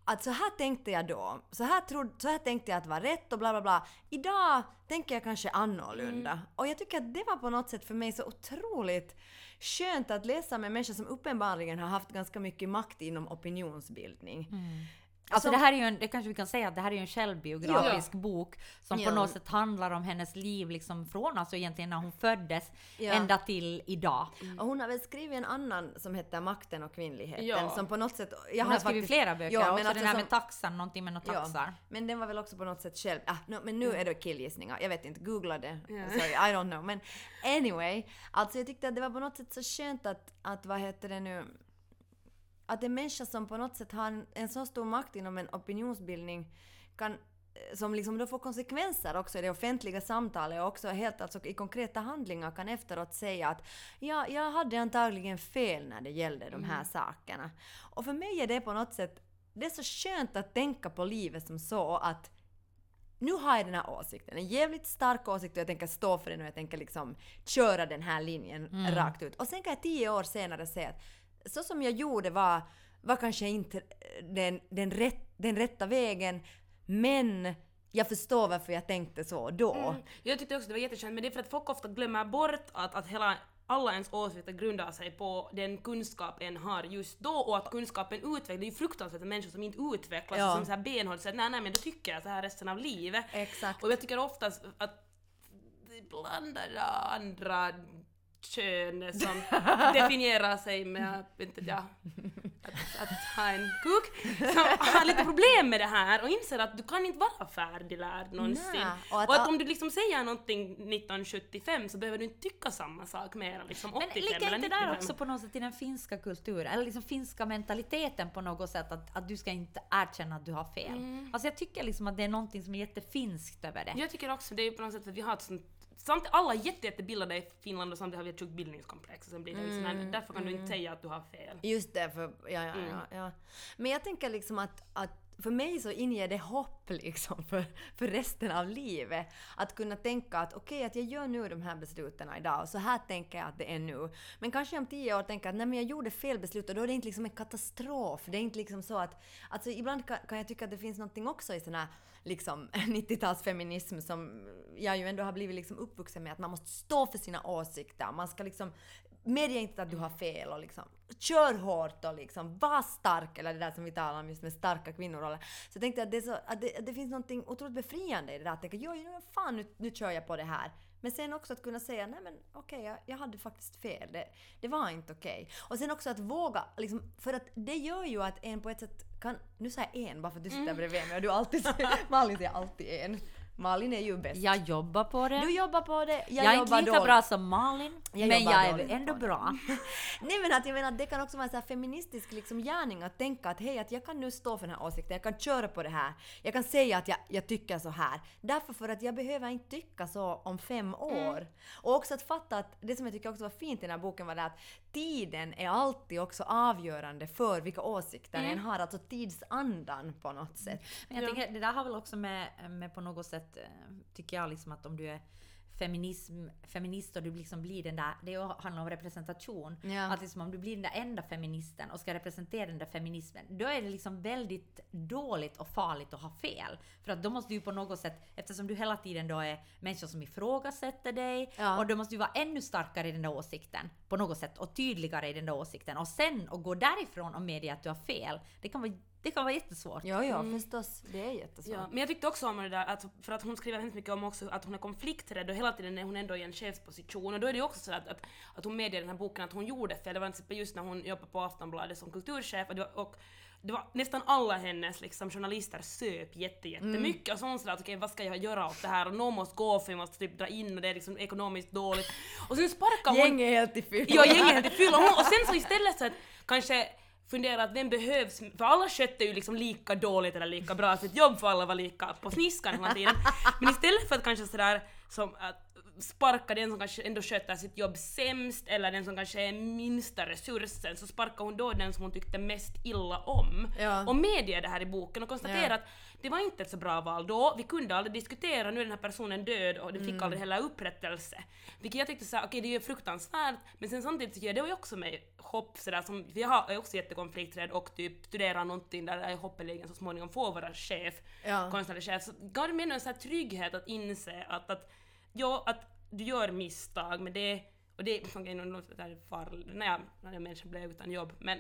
att så här tänkte jag då, så här, trodde, så här tänkte jag att var rätt och bla bla bla. Idag tänker jag kanske annorlunda. Och jag tycker att det var på något sätt för mig så otroligt skönt att läsa med människor som uppenbarligen har haft ganska mycket makt inom opinionsbildning. Mm. Alltså Som- det här är ju en, det kanske vi kan säga att det här är ju en självbiografisk bok som Ja. på något sätt handlar om hennes liv liksom från alltså egentligen när hon föddes Ja. ända till idag. Och hon har väl skrivit en annan som heter Makten och kvinnligheten Ja. som på något sätt... Jag Hon har skrivit flera böcker, Ja, men också alltså den här som- med taxan, någonting med några taxar. men den var väl också på något sätt själv... Ah, no, men nu är det killgissningar. Jag vet inte, googla det. Ja. Sorry, I don't know. Men anyway, alltså jag tyckte att det var på något sätt så skönt att, att vad heter det nu... Att en människa som på något sätt har en, en så stor makt inom en opinionsbildning kan eh, som liksom då får konsekvenser också i det offentliga samtalet och också helt alltså i konkreta handlingar kan efteråt säga att ja, jag hade antagligen fel när det gällde de här sakerna. Och för mig är det på något sätt det är så skönt att tänka på livet som så att nu har jag den här åsikten, en jävligt stark åsikt och jag tänker stå för den och jag tänker liksom köra den här linjen Mm. rakt ut. Och sen kan jag tio år senare säga att så som jag gjorde var, var kanske inte den, den, rätt, den rätta vägen, men jag förstår varför jag tänkte så då. Mm. Jag tyckte också det var jätteskönt, men det är för att folk ofta glömmer bort att, att hela alla ens åsikter grundar sig på den kunskap en har just då och att kunskapen utvecklas. Det är ju fruktansvärt med människor som inte utvecklas Ja. som så här benhårt säger nej nej men då tycker jag så här resten av livet. Exakt. Och jag tycker oftast att det andra kön som definierar sig med, inte jag, att, att ha en kuk, som har lite problem med det här och inser att du kan inte vara färdiglärd någonsin. Nej, och och att, att- om du liksom säger någonting 1975 så behöver du inte tycka samma sak mer liksom 85 Men ligger inte där 95. också på något sätt i den finska kulturen, eller liksom finska mentaliteten på något sätt, att, att du ska inte erkänna att du har fel? Mm. Alltså jag tycker liksom att det är någonting som är jättefinskt över det. Jag tycker också det är på något sätt att vi har ett sånt Samt, alla är jätte, jättebildade i Finland och samtidigt har vi ett tjukt bildningskomplex och sen blir det liksom, Mm, därför kan du inte säga att du har fel. Just det, för, ja, ja, Mm. ja, ja. Men jag tänker liksom att, att för mig så inger det hopp liksom för, för resten av livet. Att kunna tänka att okej, att jag gör nu de här besluten idag och så här tänker jag att det är nu. Men kanske om tio år tänker jag att nej men jag gjorde fel beslut och då är det inte liksom en katastrof. Det är inte liksom så att, alltså ibland kan, kan jag tycka att det finns någonting också i sån här liksom 90-talsfeminism som jag ju ändå har blivit liksom uppvuxen med att man måste stå för sina åsikter. Man ska liksom medge inte att du har fel och liksom kör hårt och liksom var stark eller det där som vi talar om just med starka kvinnoroller. Så jag tänkte att det, så, att det, att det finns någonting otroligt befriande i det där att tänka jo, fan nu, nu kör jag på det här. Men sen också att kunna säga nej men okej jag, jag hade faktiskt fel. Det, det var inte okej. Och sen också att våga liksom, för att det gör ju att en på ett sätt kan, nu säger jag en bara för att du sitter bredvid mig och du alltid säger, Malin säger alltid en. Malin är ju bäst. Jag jobbar på det. Du jobbar på det, jag, jag är inte lika dåligt. bra som Malin, Jag men jag är ändå bra. Nej men att jag menar det kan också vara en feministisk liksom gärning att tänka att hej att jag kan nu stå för den här åsikten, jag kan köra på det här, jag kan säga att jag, jag tycker så här. Därför för att jag behöver inte tycka så om fem år. Och också att fatta att det som jag tycker också var fint i den här boken var det att tiden är alltid också avgörande för vilka åsikter en har, alltså tidsandan på något sätt. Men jag Ja. tänker, det där har väl också med, med på något sätt, eh, tycker jag, liksom att om du är feminism, feminist och du liksom blir den där, det handlar om representation. Ja. Att liksom om du blir den där enda feministen och ska representera den där feminismen, då är det liksom väldigt dåligt och farligt att ha fel. För att då måste du på något sätt, eftersom du hela tiden då är människor som ifrågasätter dig, Ja. och då måste du vara ännu starkare i den där åsikten på något sätt och tydligare i den där åsikten. Och sen att gå därifrån och medge att du har fel, det kan vara, det kan vara jättesvårt. Ja, ja förstås. Det är jättesvårt. Ja, men jag tyckte också om det där, att, för att hon skriver hemskt mycket om också att hon är konflikträdd och hela tiden är hon ändå i en chefsposition och då är det ju också så att, att, att hon medger i den här boken att hon gjorde fel. Det var exempel just när hon jobbade på Aftonbladet som kulturchef och det var, och det var nästan alla hennes liksom, journalister söp jätte, jättemycket och så hon sådär att okej vad ska jag göra åt det här och någon måste gå för vi måste typ dra in och det är liksom ekonomiskt dåligt. Och sen sparkar hon... Gänget är helt i fylla. Ja, gänget är till fylla. Och, och sen så istället så att kanske fundera att vem behövs, för alla skötte ju liksom lika dåligt eller lika bra sitt jobb för alla var lika på sniskan hela tiden. Men istället för att kanske sådär som att sparka den som kanske ändå sköter sitt jobb sämst eller den som kanske är minsta resursen så sparkar hon då den som hon tyckte mest illa om. Ja. Och medger det här i boken och konstaterar Ja. att det var inte ett så bra val då, vi kunde aldrig diskutera, nu är den här personen död och den fick Mm. aldrig heller upprättelse. Vilket jag tyckte såhär, okej det är fruktansvärt, men sen samtidigt så ger det ju också mig hopp sådär som, för jag har- är också jättekonflikträdd och typ studerar någonting där jag hoppeligen så småningom får vara chef, Ja. konstnärlig chef, så gav det mig en sån här trygghet att inse att, att, ja, att du gör misstag, men det och det är okay, något där farligt, när jag, när jag människa blev utan jobb, men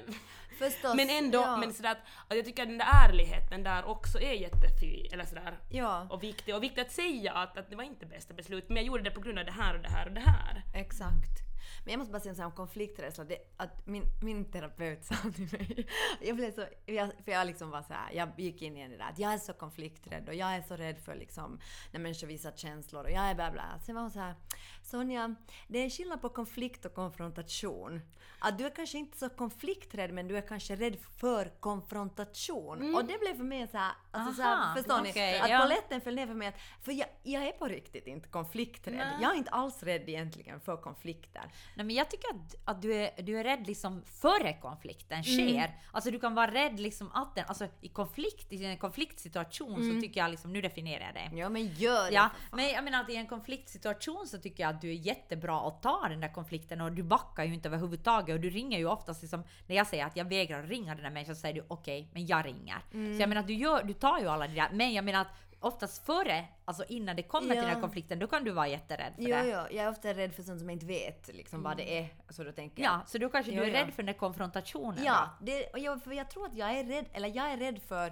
Förstås. men ändå, ja. men sådär att, att jag tycker att den där ärligheten där också är jättefin, eller sådär, Ja. och viktig. Och viktigt att säga att, att det var inte bästa beslut, men jag gjorde det på grund av det här och det här och det här. Exakt. Men jag måste bara säga en sån här om konflikträdsla. Det, att min, min terapeut sa till mig, jag blev så, jag, för jag liksom var så här, jag gick in i det där att jag är så konflikträdd och jag är så rädd för liksom när människor visar känslor och jag är bla bla. Sen var hon så här, Sonja, det är skillnad på konflikt och konfrontation. Att du är kanske inte så konflikträdd men du är kanske rädd för konfrontation. Och det blev för mig så här, alltså så här Aha, förstår ni? okej, att ja. polletten föll ner för mig att, för jag, jag är på riktigt inte konflikträdd. Nej. Jag är inte alls rädd egentligen för konflikter. Nej, men jag tycker att, att du, är, du är rädd liksom före konflikten sker. Alltså du kan vara rädd liksom att den, alltså i konflikt, i en konfliktsituation så tycker jag liksom, nu definierar jag det. Ja men gör det Ja, men jag menar att i en konfliktsituation så tycker jag att du är jättebra att ta den där konflikten och du backar ju inte överhuvudtaget och du ringer ju oftast liksom, när jag säger att jag vägrar ringa den där människan så säger du okej, men jag ringer. Så jag menar att du, gör, du tar ju alla det där, men jag menar att oftast före, alltså innan det kommer till den Ja. här konflikten, då kan du vara jätterädd för Jo, det. jo, jag är ofta rädd för sånt som jag inte vet liksom, vad det är. Så då tänker jag. Ja, så då kanske Jo, du är ja. rädd för den där konfrontationen. Ja, det, jag, för jag tror att jag är rädd, eller jag är rädd för,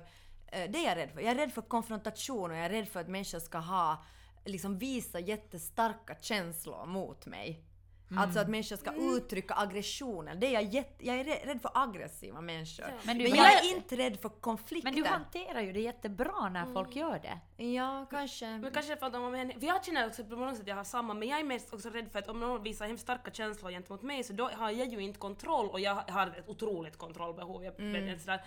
eh, det är jag rädd för. Jag är rädd för konfrontation och jag är rädd för att människor ska ha, liksom visa jättestarka känslor mot mig. Alltså att människor ska uttrycka aggressioner. Det är jag, jätte, jag är rä- rädd för aggressiva människor. Men Men, du- jag men är inte rädd för konflikter. Men du hanterar ju det jättebra när folk gör det. Ja, kanske. Men kanske för att om en, för jag känner också på något sätt att jag har samma, men jag är mest också rädd för att om någon visar hemskt starka känslor gentemot mig så då har jag ju inte kontroll och jag har ett otroligt kontrollbehov. Jag, vet, sådär.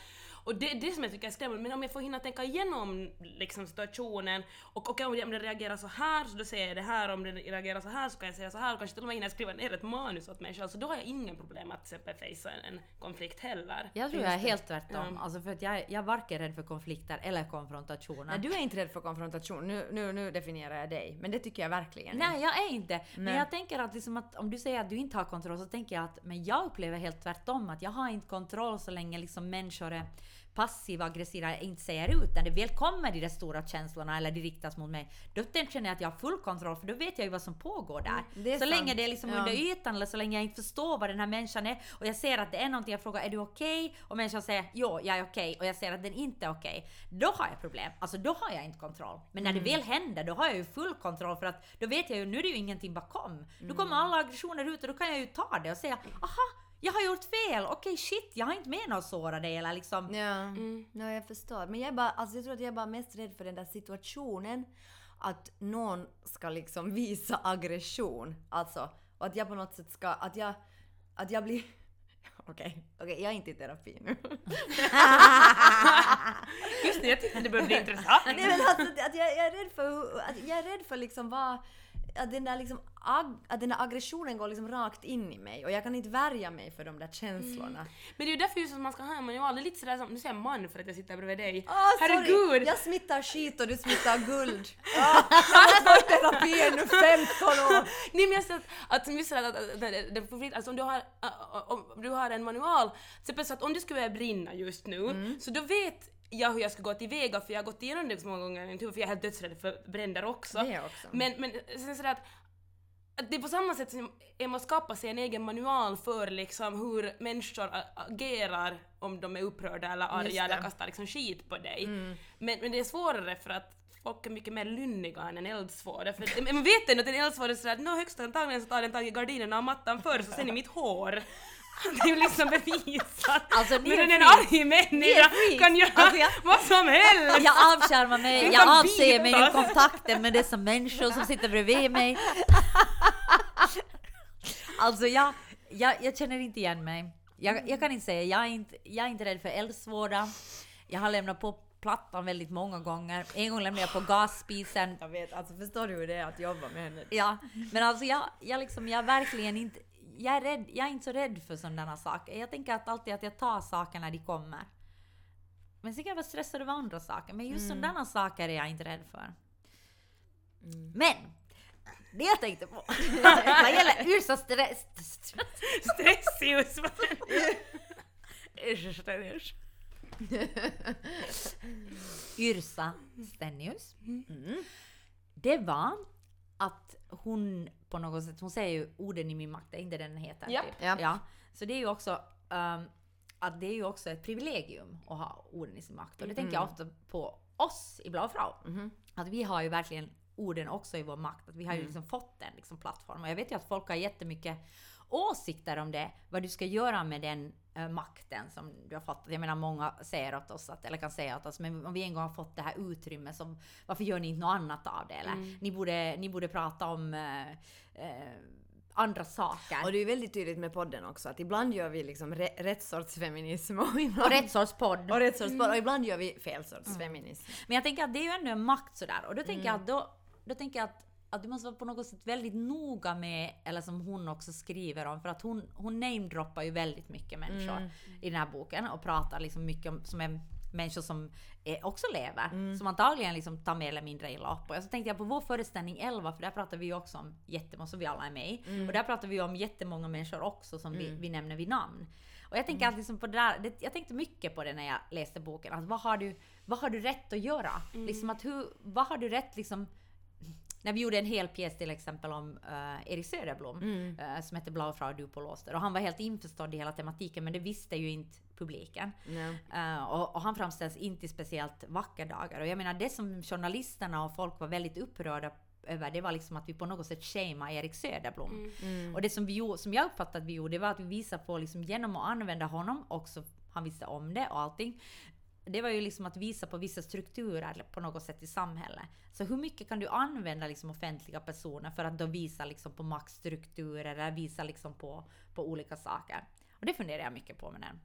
Och det är det som jag tycker är skrämmande, men om jag får hinna tänka igenom liksom, situationen och okej om det- om det reagerar så här så då säger jag det här, om det reagerar så här så kan jag säga så här och kanske till och med hinna skriva ner ett manus åt mig själv så då har jag ingen problem att till exempel facea en, konflikt heller. Jag tror jag är helt tvärtom. Ja. Alltså för att jag, jag är varken rädd för konflikter eller konfrontationer. Nej, du är inte rädd för konfrontation. Nu, nu, nu definierar jag dig. Men det tycker jag verkligen Nej, jag är inte. Men Nej. jag tänker att, liksom att om du säger att du inte har kontroll så tänker jag att men jag upplever helt tvärtom att jag har inte kontroll så länge liksom människor är passiva aggressiva inte säger ut när det väl kommer de där stora känslorna eller de riktas mot mig. Då känner jag att jag har full kontroll för då vet jag ju vad som pågår där. Mm, det så sant. länge det är liksom Ja. under ytan eller så länge jag inte förstår vad den här människan är och jag ser att det är någonting jag frågar är du okej? Och människan säger jo jag är okej och jag ser att den inte är okej. Då har jag problem. Alltså då har jag inte kontroll. Men när det Mm. väl händer då har jag ju full kontroll för att då vet jag ju nu är det ju ingenting bakom. Då Mm. kommer alla aggressioner ut och då kan jag ju ta det och säga aha jag har gjort fel, okej shit jag har inte menat att såra dig eller liksom Ja, Mm. ja, jag förstår. Men jag, bara, alltså jag tror att jag är bara mest rädd för den där situationen. Att någon ska liksom visa aggression. Alltså, och att jag på något sätt ska... Att jag, att jag blir... Okej, okej, jag är inte i terapi nu. Just det, jag tyckte det började bli intressant. Nej men alltså att jag, jag är rädd för hur- att jag är rädd för liksom vad att den där liksom ag, att den där aggressionen går liksom rakt in i mig och jag kan inte värja mig för de där känslorna. Men det är ju därför just att man ska ha en manual, det är lite sådär som, nu säger jag man för att jag sitter bredvid dig. Sorry. Herregud! Jag smittar skit och du smittar guld. Ah, jag har varit terapi nu 15 år. Nej men jag säger att, att, just att, att, att, alltså om du har, äh, om du har en manual, så att om det skulle börja brinna just nu, Mm. så då vet jag hur jag ska gå tillväga för jag har gått igenom det så många gånger i mitt huvud för jag är helt dödsrädd för bränder också. Också. Men, men sen sådär att att det är på samma sätt som man skapar sig en egen manual för liksom hur människor agerar om de är upprörda eller arga. Mm. eller kastar liksom skit på dig. Men, men det är svårare för att folk är mycket mer lynniga än en eldsvåda. För man vet ändå att en eldsvåda är sådär att nå högst antagligen så tar den tag i gardinerna och mattan först och sen i mitt hår. Det är ju liksom bevisat. Alltså, är Men en arg människa kan göra Alltså, jag- vad som helst! Jag avskärmar mig, jag avser mig ur bitas. kontakten med dessa människor som sitter bredvid mig. Alltså jag, jag, jag känner inte igen mig. Jag, jag kan inte säga, jag är inte, jag är inte rädd för eldsvåda. Jag har lämnat på plattan väldigt många gånger. En gång lämnade jag på gasspisen. Jag vet, alltså förstår du hur det är att jobba med henne? Ja, men alltså jag, jag liksom, jag är verkligen inte, jag är, rädd, jag är inte så rädd för sådana saker. Jag tänker att alltid att jag tar saker när de kommer. Men sen kan jag vara stressad över andra saker, men just sådana saker är jag inte rädd för. Men! Det jag tänkte på, vad gäller Yrsa stress... Stressius! vad den- Usch, Yrsa Stenius. Det var att hon på något sätt, hon säger ju orden i min makt, det är inte den heter? Japp. Typ. Japp. Ja. Så det är ju också um, att det är ju också ett privilegium att ha orden i sin makt. Och det tänker jag ofta på oss i Blau Frau. Att vi har ju verkligen orden också i vår makt. Att vi har ju liksom fått en liksom plattform. Och jag vet ju att folk har jättemycket åsikter om det. Vad du ska göra med den makten som du har fått. Jag menar många säger åt oss, att, eller kan säga åt oss, men om vi en gång har fått det här utrymmet, som, varför gör ni inte något annat av det? Eller ni, borde, ni borde prata om eh, eh, andra saker. Och det är väldigt tydligt med podden också att ibland gör vi liksom re- rätt sorts feminism och ibland... och rätt sorts podd. och rätt sorts podd och ibland gör vi fel sorts feminism. Men jag tänker att det är ju ändå en makt sådär. Och då tänker jag att då, då tänker jag att att du måste vara på något sätt väldigt noga med, eller som hon också skriver om, för att hon, hon namedroppar ju väldigt mycket människor Mm. i den här boken och pratar liksom mycket om, som är människor som eh, också lever, Mm. som antagligen liksom tar mer eller mindre illa upp. Och så tänkte jag på vår föreställning 11, för där pratar vi ju också om jättemånga, som vi alla är med i. Mm. Och där pratar vi ju om jättemånga människor också som vi, vi nämner vid namn. Och jag tänker Mm. att liksom på det där, det, jag tänkte mycket på det när jag läste boken. Att vad, har du, vad har du rätt att göra? Mm. Liksom att hur, vad har du rätt liksom när vi gjorde en hel pjäs till exempel om uh, Erik Söderblom Mm. eh, som heter Blaufrau du på Låster och han var helt införstådd i hela tematiken men det visste ju inte publiken. Eh, och, och han framställs inte i speciellt vackra dagar och jag menar det som journalisterna och folk var väldigt upprörda över det var liksom att vi på något sätt shameade Erik Söderblom. Mm. Och det som, vi, gjorde- som jag uppfattade att vi gjorde, det var att vi visade på liksom genom att använda honom också, han visste om det och allting. Det var ju liksom att visa på vissa strukturer på något sätt i samhället. Så hur mycket kan du använda liksom offentliga personer för att då visa liksom på maktstrukturer eller visa liksom på, på olika saker? Och det funderar jag mycket på med den.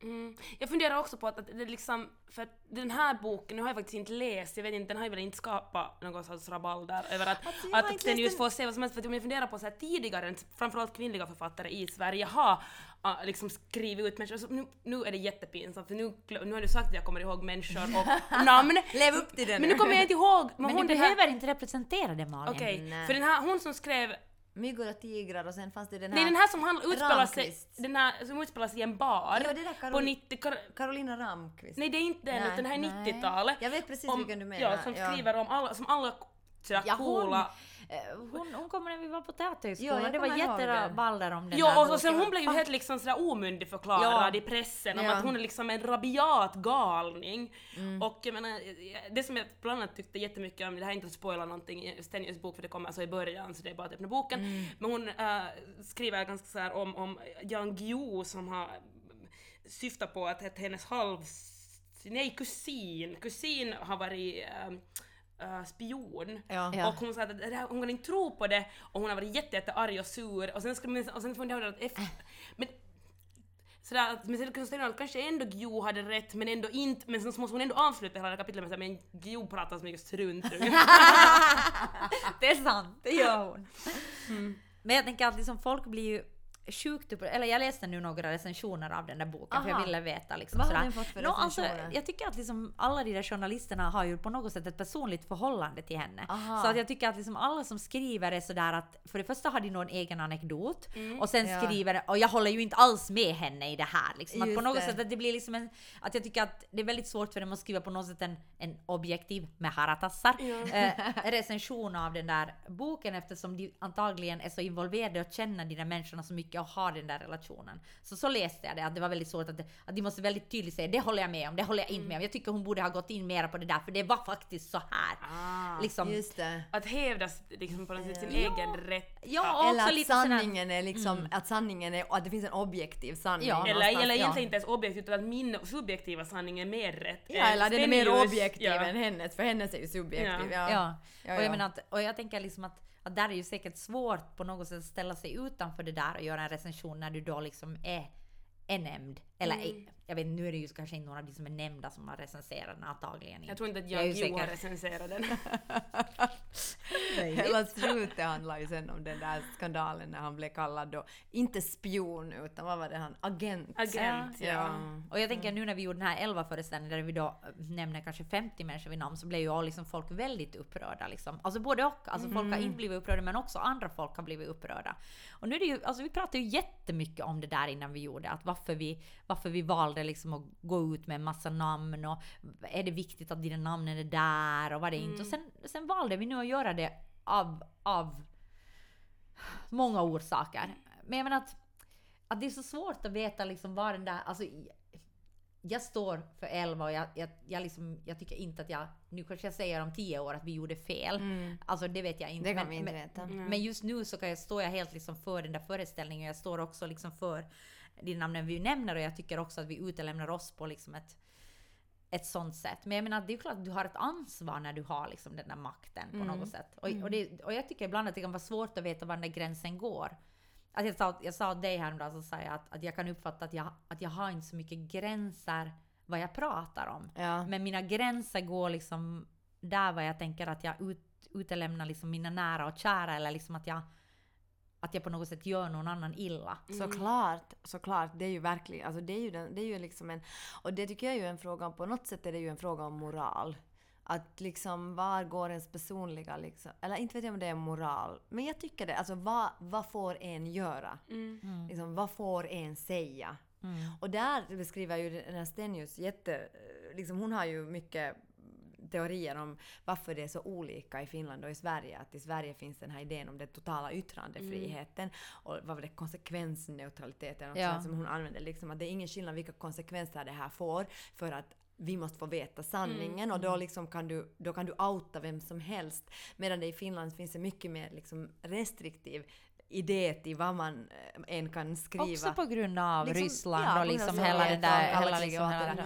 Mm. Jag funderar också på att, att det liksom, för att den här boken, nu har jag faktiskt inte läst, jag vet inte, den har ju väl inte skapat någon sorts rabalder över att, Alltså, att inte den just får se vad som helst, för att om jag funderar på så här tidigare, framförallt kvinnliga författare i Sverige har ah, liksom skrivit ut människor, så nu, nu är det jättepinsamt för nu, nu har du sagt att jag kommer ihåg människor och namn, Lev upp till det men nu kommer jag inte ihåg, men, Men hon du den här, behöver inte representera det Malin. Okej, Nej. för den här, hon som skrev Myggor och tigrar och sen fanns det den här... Nej den här som utspelar sig, den här som utspelar sig i en bar Ja, det där Karol- på 90 kar, Carolina Ramqvist. Nej det är inte den utan den här nej. 90-talet. Jag vet precis om, vilken du menar, Ja, som ja. skriver om alla, som alla sådär Ja, hon, coola... eh, hon, hon kommer när vi var på Ja, Teaterhögskolan, jag det var det. jätterabalder om den Ja och, och sen hon blev ju helt liksom sådär omyndigförklarad Ja. i pressen om Ja. att hon är liksom en rabiat galning. Mm. Och jag menar, det som jag bland annat tyckte jättemycket om, det här är inte att spoila någonting i Stenius bok för det kommer alltså i början så det är bara att öppna boken. Mm. Men hon äh, skriver ganska såhär om, om Jan Guillou som har syftar på att, att hennes halv... Nej, kusin. Kusin har varit ähm, äh, spion. Ja. Ja. Och hon sa att det här, hon kan inte tro på det och hon har varit jätte, jätte arg och sur och sen skulle man, och sen funderade jag att efter, men sådär, att- men sen konstaterade hon att kanske ändå Guillou hade rätt men ändå inte, men sen så måste hon ändå avsluta hela det här kapitlet med såhär, men Guillou pratar så mycket strunt. det är sant, det gör hon. Men jag tänker att liksom folk blir ju sjukt upp, eller jag läste nu några recensioner av den där boken för jag Aha. ville veta liksom Vad har sådär. den fått för Nå, alltså, jag tycker att liksom alla de där journalisterna har ju på något sätt ett personligt förhållande till henne. Aha. Så att jag tycker att liksom alla som skriver är sådär att för det första har de någon egen anekdot och sen Ja. skriver och jag håller ju inte alls med henne i det här liksom. Att på något det. sätt att det blir liksom en, att jag tycker att det är väldigt svårt för dem att skriva på något sätt en, en objektiv med haratassar eh, recension av den där boken eftersom de antagligen är så involverade och känner de där människorna så mycket och har den där relationen. Så så läste jag det, att det var väldigt svårt att, att de måste väldigt tydligt säga det håller jag med om, det håller jag inte med om. Jag tycker hon borde ha gått in mera på det där för det var faktiskt så här. ah. Liksom. Just det. Att hävda liksom på något sätt sin Ja. egen rätt. Ja, Eller att lite sådär- sanningen är liksom, att sanningen är, och att det finns en objektiv sanning. Ja. Eller, eller ja. egentligen inte ens objektivt utan att min subjektiva sanning är mer rätt. Ja, eller den är mer objektiv ja. än hennes, för hennes är ju subjektiv. Ja. Ja. Ja. Ja, och, jag ja. menar att, och jag tänker liksom att, att där är ju säkert svårt på något sätt att ställa sig utanför det där och göra en recension när du då liksom är, är nämnd. Eller Mm. jag vet nu är det ju kanske inte några av de som är nämnda som har recenserat den antagligen. Jag tror inte att Jag ju Guillou har recenserat den. Hela slutet handlar ju sen om den där skandalen när han blev kallad då, inte spion utan vad var det han, agent. Agent, ja. Ja. Och jag tänker nu när vi gjorde den här 11 föreställningen där vi då äh, nämner kanske 50 människor vid namn så blev ju all liksom folk väldigt upprörda liksom. Alltså både och. Alltså folk har inte blivit upprörda men också andra folk har blivit upprörda. Och nu är det ju, alltså vi pratade ju jättemycket om det där innan vi gjorde att varför vi, varför vi valde liksom att gå ut med en massa namn och är det viktigt att dina namnen är där och vad det är inte. Och sen, sen valde vi nu att göra det av, av många orsaker. Men jag menar att, att det är så svårt att veta liksom vad den där, alltså jag står för 11 och jag, jag, jag, liksom, jag tycker inte att jag, nu kanske jag säger om 10 år att vi gjorde fel. Alltså det vet jag inte. Det kan men, vi inte men, veta. men just nu så kan jag, står jag helt liksom för den där föreställningen. Jag står också liksom för de namnen vi nämner och jag tycker också att vi utelämnar oss på liksom ett, ett sånt sätt. Men jag menar, det är klart att du har ett ansvar när du har liksom den där makten på något sätt. Och, och, det, och jag tycker ibland att det kan vara svårt att veta var den där gränsen går. Att jag, sa, jag sa åt dig häromdagen så sa jag att, att jag kan uppfatta att jag, att jag har inte så mycket gränser vad jag pratar om. Ja. Men mina gränser går liksom där vad jag tänker att jag ut, utelämna liksom mina nära och kära eller liksom att jag, att jag på något sätt gör någon annan illa. Såklart, såklart. Det är ju verkligen, alltså det är ju, den, det är ju liksom en, och det tycker jag är ju en fråga om, på något sätt är det ju en fråga om moral. Att liksom, var går ens personliga liksom, eller inte vet jag om det är moral, men jag tycker det, alltså vad, vad får en göra? Mm. Liksom, vad får en säga? Mm. Och där beskriver ju den här Stenius jätte, liksom hon har ju mycket teorier om varför det är så olika i Finland och i Sverige. Att i Sverige finns den här idén om den totala yttrandefriheten och vad var det, konsekvensneutraliteten också, Ja. som hon använder. Liksom att det är ingen skillnad vilka konsekvenser det här får för att vi måste få veta sanningen och då, liksom kan du, då kan du outa vem som helst. Medan det i Finland finns en mycket mer liksom restriktiv idé till vad man eh, än kan skriva. Också på grund av Liksom, Ryssland ja, och liksom hela den där... Hela liksom hela där.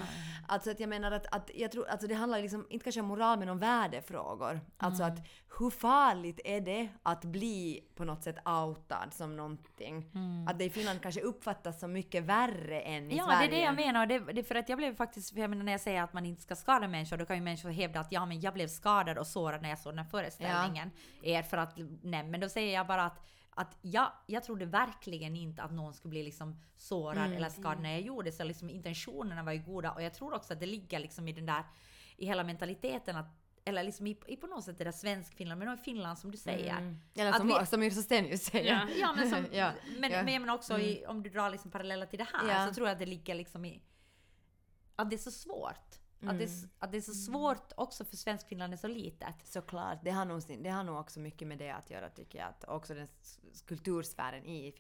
Alltså att jag menar att, att jag tror, alltså det handlar liksom inte kanske om moral men om värdefrågor. Alltså Mm. att hur farligt är det att bli på något sätt outad som någonting? Att det i Finland kanske uppfattas som mycket värre än i Mm. Ja, Sverige. det är det jag menar. Det, det för att jag blev faktiskt, för jag menar när jag säger att man inte ska skada människor, då kan ju människor hävda att ja, men jag blev skadad och sårad när jag såg den här föreställningen. Er för att, nej, men då säger jag bara att att jag, jag trodde verkligen inte att någon skulle bli liksom sårad eller skadad när jag gjorde så liksom intentionerna var ju goda och jag tror också att det ligger liksom i den där i hela mentaliteten att eller liksom i, i på något sätt det där svensk-Finland, men i Finland som du säger. Mm. Eller som, vi- som Yrsa Stenius säger. Ja. Ja, men, som, Ja, men, ja. men menar också i, om du drar liksom paralleller till det här så tror jag att det ligger liksom i att det är så svårt. Att, det, är Mm. att det är så svårt också för svensk Finland är så litet. Såklart, det har, nog, det har nog också mycket med det att göra tycker jag. Att också den kultursfären i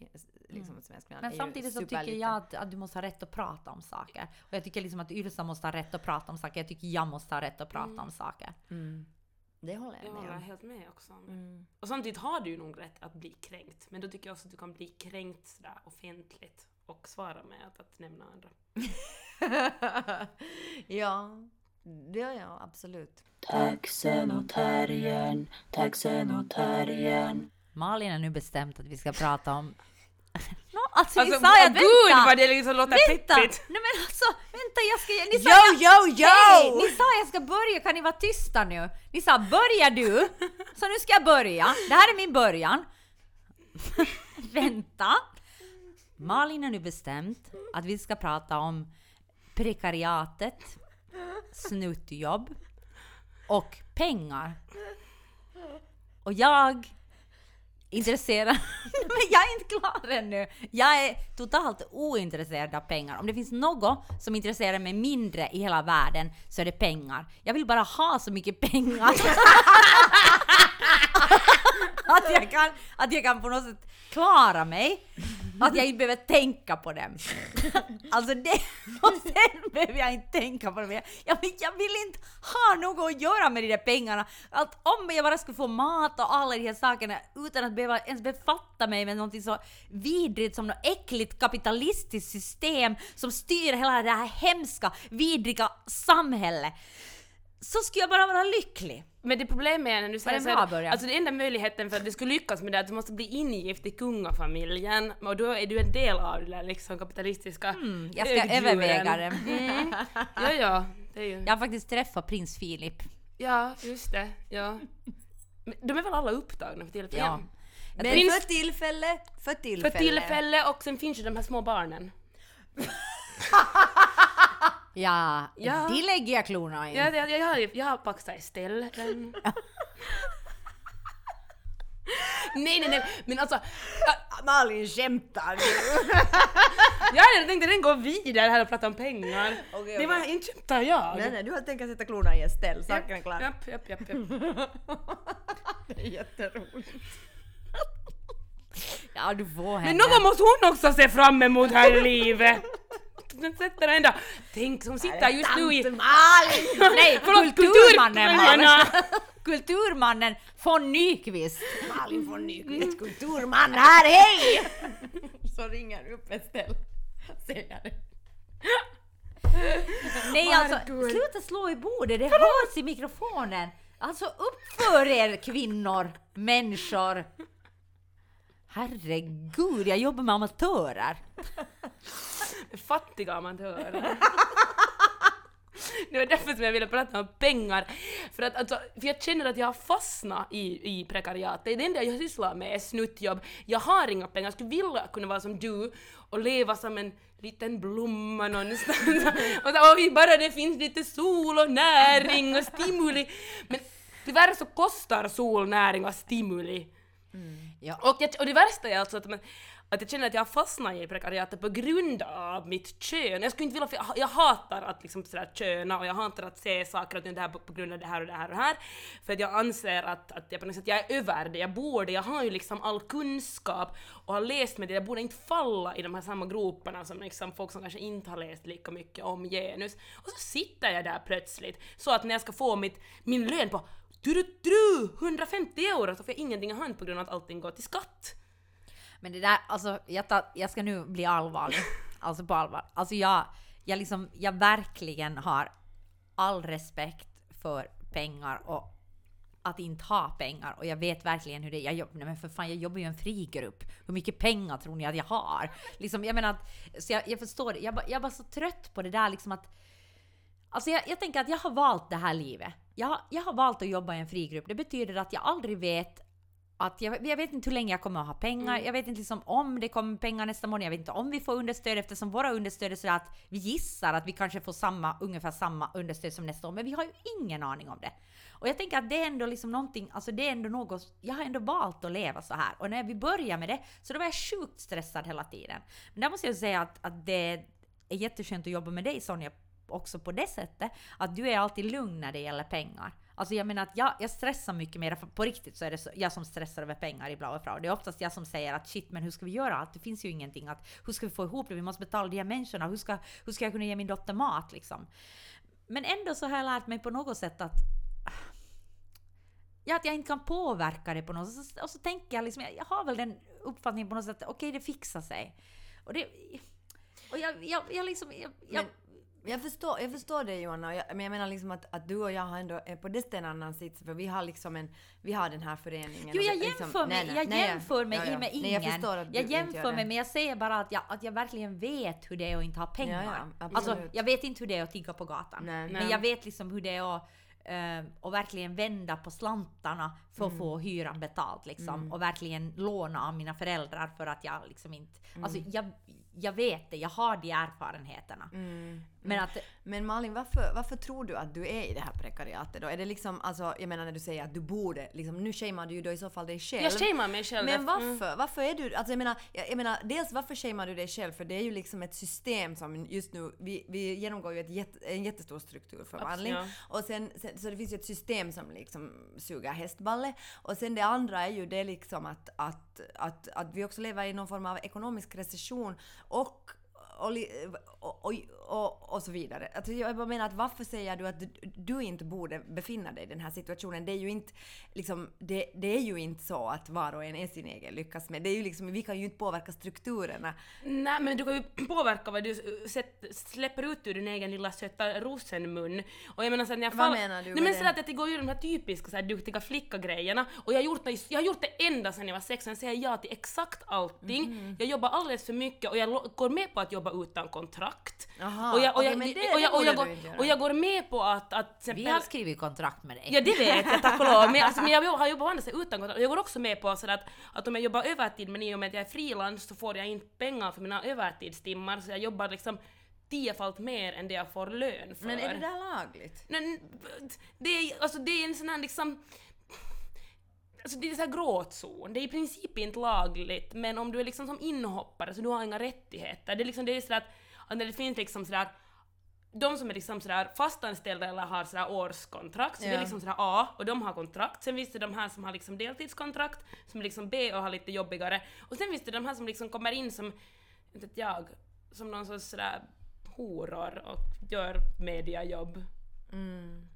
liksom, svensk Finland Men är samtidigt så tycker jag att, att du måste ha rätt att prata om saker. Och jag tycker liksom att Yrsa måste ha rätt att prata om saker. Jag tycker jag måste ha rätt att prata om saker. Mm. Det håller jag Jag med håller om. helt med också. Mm. Och samtidigt har du ju nog rätt att bli kränkt. Men då tycker jag också att du kan bli kränkt sådär offentligt och svara med att, att nämna andra. ja, det gör jag absolut. Taxen och terriern, taxen och terriern. Malin har nu bestämt att vi ska prata om... no, alltså, Alltså ni sa ju att gud vänta! vad det liksom låter Vänta! peppigt! Nej men alltså, vänta jag ska... Ni sa Yo, jag, yo, yo! Hej, ni sa jag ska börja, kan ni vara tysta nu? Ni sa börja du, så nu ska jag börja. Det här är min början. vänta! Malin har nu bestämt att vi ska prata om prekariatet, snuttjobb och pengar. Och jag intresserad. Men jag är inte klar ännu. Jag är totalt ointresserad av pengar. Om det finns något som intresserar mig mindre i hela världen så är det pengar. Jag vill bara ha så mycket pengar att, jag kan, att jag kan på något sätt klara mig. Att jag inte behöver tänka på dem. Alltså det, och sen behöver jag inte tänka på dem. Jag, jag, vill- jag vill inte ha något att göra med de där pengarna. Att om jag bara skulle få mat och alla de här sakerna utan att behöva ens befatta mig med någonting så vidrigt som något äckligt kapitalistiskt system som styr hela det här hemska, vidriga samhället. Så skulle jag bara vara lycklig. Men det problemet är när du säger det så en här, bra början? alltså den enda möjligheten för att du ska lyckas med det är att du måste bli ingift i kungafamiljen och då är du en del av det där liksom kapitalistiska Mm, jag ska högdjuren. överväga det. Mm. Ja, ja, det är ju... Jag har faktiskt träffat prins Filip. Ja, just det. Ja. De är väl alla upptagna för tillfället? Ja. Men Finns- för tillfälle, för tillfälle. För tillfälle och sen finns ju de här små barnen. Ja, Ja. de lägger jag klorna i. Ja, jag, jag, har, jag har Paxa Estelle. Nej, nej, nej, men alltså... ja, Malin skämtar Jag hade tänkt att den går vidare här och pratar om pengar. Okej, Det var inte skämtar jag. Nej, nej, du har tänkt att sätta klorna i en ställ, saken är klar. Japp, japp, japp, japp. Det är jätteroligt. Ja, du får henne. Men något måste hon också se fram emot här i livet. Den sätter ända. Tänk som sitter just nu i... Nej, Förlåt, kulturmannen! kulturmannen. man. Kulturmannen von Nyqvist. Malin von Nyqvist, kulturman här, hej! Så ringer upp ett ställ. Säger det. Nej alltså, sluta slå i bordet, det hörs i mikrofonen. Alltså uppför er kvinnor, människor. Herregud, jag jobbar med amatörer. Fattiga amatörer. Det var därför som jag ville prata om pengar. För, att, alltså, för jag känner att jag har fastnat i, i prekariatet. Det enda jag sysslar med är snuttjobb. Jag har inga pengar. Jag skulle vilja kunna vara som du och leva som en liten blomma någonstans. och så, oj, bara det finns lite sol och näring och stimuli. Men tyvärr så kostar sol, näring och stimuli. Ja. Och, jag, och det värsta är alltså att, man, att jag känner att jag har fastnat i prekariatet på grund av mitt kön. Jag skulle inte vilja, för jag, jag hatar att liksom sådär köna och jag hatar att se saker och det här på, på grund av det här och det här och det här. För att jag anser att, att jag på något sätt, jag är över det, jag borde, jag har ju liksom all kunskap och har läst med det, jag borde inte falla i de här samma groparna som liksom folk som kanske inte har läst lika mycket om genus. Och så sitter jag där plötsligt, så att när jag ska få mitt, min lön på du, du, du, 150 euro så får jag ingenting i hand på grund av att allting går till skatt. Men det där, alltså jag, tar, jag ska nu bli allvarlig. Alltså på allvar. Alltså jag, jag liksom, jag verkligen har all respekt för pengar och att inte ha pengar och jag vet verkligen hur det är. Jag jobbar, nej men för fan, jag jobbar ju i en frigrupp. Hur mycket pengar tror ni att jag har? Liksom, jag menar att, så jag, jag förstår det. Jag, var så trött på det där liksom att Alltså jag, jag tänker att jag har valt det här livet. Jag, jag har valt att jobba i en frigrupp. Det betyder att jag aldrig vet att jag, jag vet inte hur länge jag kommer att ha pengar. Jag vet inte liksom om det kommer pengar nästa månad. Jag vet inte om vi får understöd eftersom våra understöd är så att vi gissar att vi kanske får samma, ungefär samma understöd som nästa år. Men vi har ju ingen aning om det. Och jag tänker att det är ändå liksom någonting, alltså det är ändå något, jag har ändå valt att leva så här. Och när vi började med det så då var jag sjukt stressad hela tiden. Men där måste jag säga att, att det är jätteskönt att jobba med dig Sonja också på det sättet att du är alltid lugn när det gäller pengar. Alltså jag menar att jag, jag stressar mycket mer, för på riktigt så är det så, jag som stressar över pengar i Blau Frau. Det är oftast jag som säger att shit men hur ska vi göra? allt? det finns ju ingenting. Att, hur ska vi få ihop det? Vi måste betala de här människorna. Hur ska, hur ska jag kunna ge min dotter mat liksom? Men ändå så har jag lärt mig på något sätt att Ja, att jag inte kan påverka det på något sätt. Och så tänker jag liksom, jag, jag har väl den uppfattningen på något sätt, okej det fixar sig. Och det... Och jag, jag, jag liksom... Jag, jag, Men jag förstår, jag förstår det Johanna, jag, men jag menar liksom att, att du och jag har ändå är på det en annan sits för vi har liksom en, vi har den här föreningen. Jo, jag liksom- jämför mig, nej, nej, jag nej, jämför mig ja, ja. med ingen. Jag förstår att du jag inte jämför mig, men jag säger bara att jag, att jag verkligen vet hur det är att inte ha pengar. Ja, ja, alltså, jag vet inte hur det är att tigga på gatan. Men jag vet liksom hur det är att eh, och verkligen vända på slantarna för att Mm. få hyran betalt liksom. Och verkligen låna av mina föräldrar för att jag liksom inte... Mm. Alltså jag, jag vet det, jag har de erfarenheterna. Mm. Men att... Men Malin, varför, varför tror du att du är i det här prekariatet då? Är det liksom, alltså, jag menar när du säger att du borde, liksom, nu shamear du ju då i så fall dig själv. Jag shamear mig själv. Men därför- varför? Varför är du... Alltså jag menar, jag, jag menar, dels varför shamear du dig själv? För det är ju liksom ett system som just nu... Vi, vi genomgår ju ett jätte, en jättestor strukturförvandling. Ja. Och sen, sen, så det finns ju ett system som liksom suger hästballe. Och sen det andra är ju det liksom att, att, att, att vi också lever i någon form av ekonomisk recession och och, och, och, och, så vidare. Alltså jag bara menar att varför säger du att du, du inte borde befinna dig i den här situationen? Det är ju inte, liksom, det, det är ju inte så att var och en är sin egen lyckas med. Det är ju liksom, vi kan ju inte påverka strukturerna. Nej men du kan ju påverka vad du sätt, släpper ut ur din egen lilla söta rosenmun. Och jag menar så att när jag Vad fall- menar du Nej men det? så att det går ju de här typiska så här, duktiga flicka-grejerna. Och jag har, gjort det, jag har gjort det ända sedan jag var 16, jag säger ja till exakt allting. Mhm. Jag jobbar alldeles för mycket och jag går med på att jobba utan kontrakt. Aha, och, jag, och, det- och, och, går, och jag med på att, att till Vi exempel- har skrivit kontrakt med dig. Ja det vet jag tack och lov. Men, alltså, men jag har jobbat andra utan kontrakt. Jag går också med på sådär att, att om jag jobbar övertid men i och med att jag är frilans så får jag inte pengar för mina övertidstimmar så jag jobbar liksom tiofalt mer än det jag får lön för. Men är det där lagligt? Men, det, är, alltså, det är en sån här liksom... Alltså det är så här gråtzon. Det är i princip inte lagligt, men om du är liksom som inhoppare så du har inga rättigheter. Det är liksom det är sådär att, när det finns liksom sådär de som är liksom sådär fastanställda eller har sådär årskontrakt, så det är liksom sådär A, och de har kontrakt. Sen finns det de här som har liksom deltidskontrakt, som är liksom B och har lite jobbigare. Och sen finns det de här som liksom kommer in som, inte vet jag, som någon sorts sådär horor och gör mediajobb. Mm.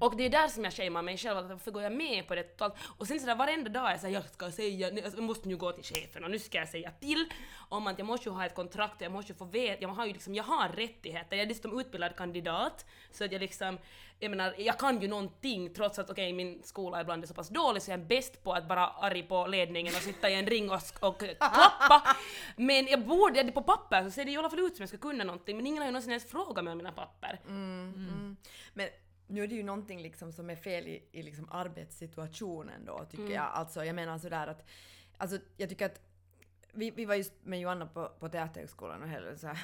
Och det är där som jag shamear mig själv, att varför går jag med på det totalt? Och sen sådär varenda dag är jag såhär, jag ska säga, alltså, jag måste nu gå till chefen och nu ska jag säga till om att jag måste ju ha ett kontrakt, jag måste ju få veta, jag har ju liksom, jag har rättigheter, jag är dessutom utbildad kandidat, så att jag liksom, jag menar, jag kan ju någonting trots att okej, min skola ibland är så pass dålig så jag är bäst på att vara arg på ledningen och sitta i en ring och, och klappa. Men jag borde, på papper så ser det i alla fall ut som jag ska kunna någonting, men ingen har ju någonsin ens frågat mig om mina papper. Mm. Men nu är det ju någonting liksom som är fel i, i liksom arbetssituationen då tycker jag. Alltså jag menar sådär att, alltså jag tycker att vi, vi var just med Joanna på, på Teaterhögskolan och hela så här,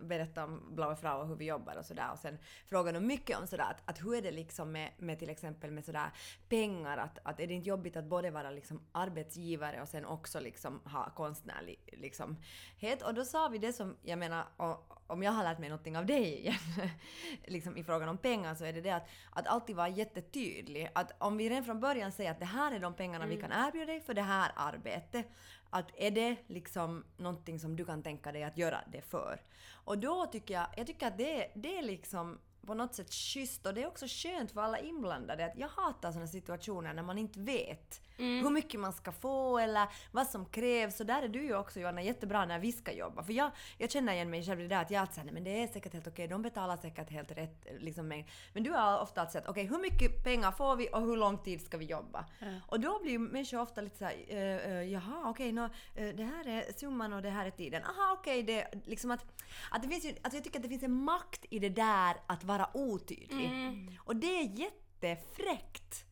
berättade om Blaue Frau och hur vi jobbar och sådär. Och sen frågade de mycket om sådär att, att hur är det liksom med, med till exempel med sådär pengar? Att, att är det inte jobbigt att både vara liksom arbetsgivare och sen också liksom ha konstnärlig liksom het och då sa vi det som jag menar och, om jag har lärt mig någonting av dig igen, liksom i frågan om pengar, så är det det att, att alltid vara jättetydlig. Att om vi redan från början säger att det här är de pengarna vi kan erbjuda dig för det här arbetet, att är det liksom någonting som du kan tänka dig att göra det för? Och då tycker jag, jag tycker att det, det är liksom på något sätt schysst och det är också skönt för alla inblandade att jag hatar sådana situationer när man inte vet hur mycket man ska få eller vad som krävs. Så där är du ju också Johanna jättebra när vi ska jobba. För jag, jag känner igen mig själv i det där att jag alltid säger men det är säkert helt okej, de betalar säkert helt rätt. Liksom, men, men du har ofta alltid sagt okej hur mycket pengar får vi och hur lång tid ska vi jobba? Och då blir ju människor ofta lite såhär uh, uh, jaha okej nå, eh, det här är summan och det här är tiden. Aha okej det liksom att, att det finns ju, alltså jag tycker att det finns en makt i det där att vara otydlig. Och det är jättefräckt.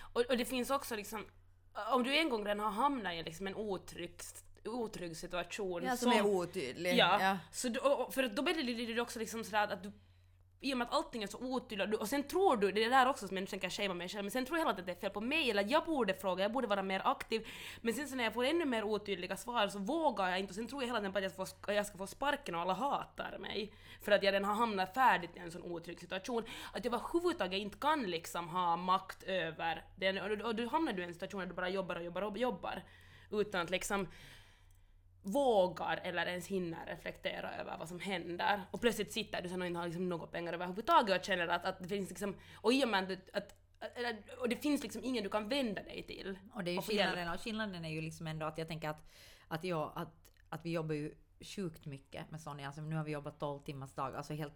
Och, och det finns också liksom, om du en gång redan har hamnat i liksom en otrygg, otrygg situation Ja, som är otydlig. Ja, Ja. Så då, för då blir det också liksom sådär att du i och med att allting är så otydligt, och sen tror du, det är där också som jag tänker shamea mig själv, men sen tror jag hela tiden att det är fel på mig, eller jag borde fråga, jag borde vara mer aktiv, men sen så när jag får ännu mer otydliga svar så vågar jag inte, och sen tror jag hela tiden på att jag, får, jag ska få sparken och alla hatar mig, för att jag redan har hamnat färdigt i en sån otrygg situation, att jag överhuvudtaget inte kan liksom ha makt över den, och, och då hamnar du i en situation där du bara jobbar och jobbar och jobbar, utan att liksom vågar eller ens hinner reflektera över vad som händer. Och plötsligt sitter du sen och inte har liksom några pengar överhuvudtaget och känner att, att det finns liksom, och i och med att, att eller, och det finns liksom ingen du kan vända dig till. Och det är ju skillnaden, och skillnaden är ju liksom ändå att jag tänker att, att, jag, att, att vi jobbar ju sjukt mycket med Sonja. Alltså nu har vi jobbat 12 timmars dag, alltså helt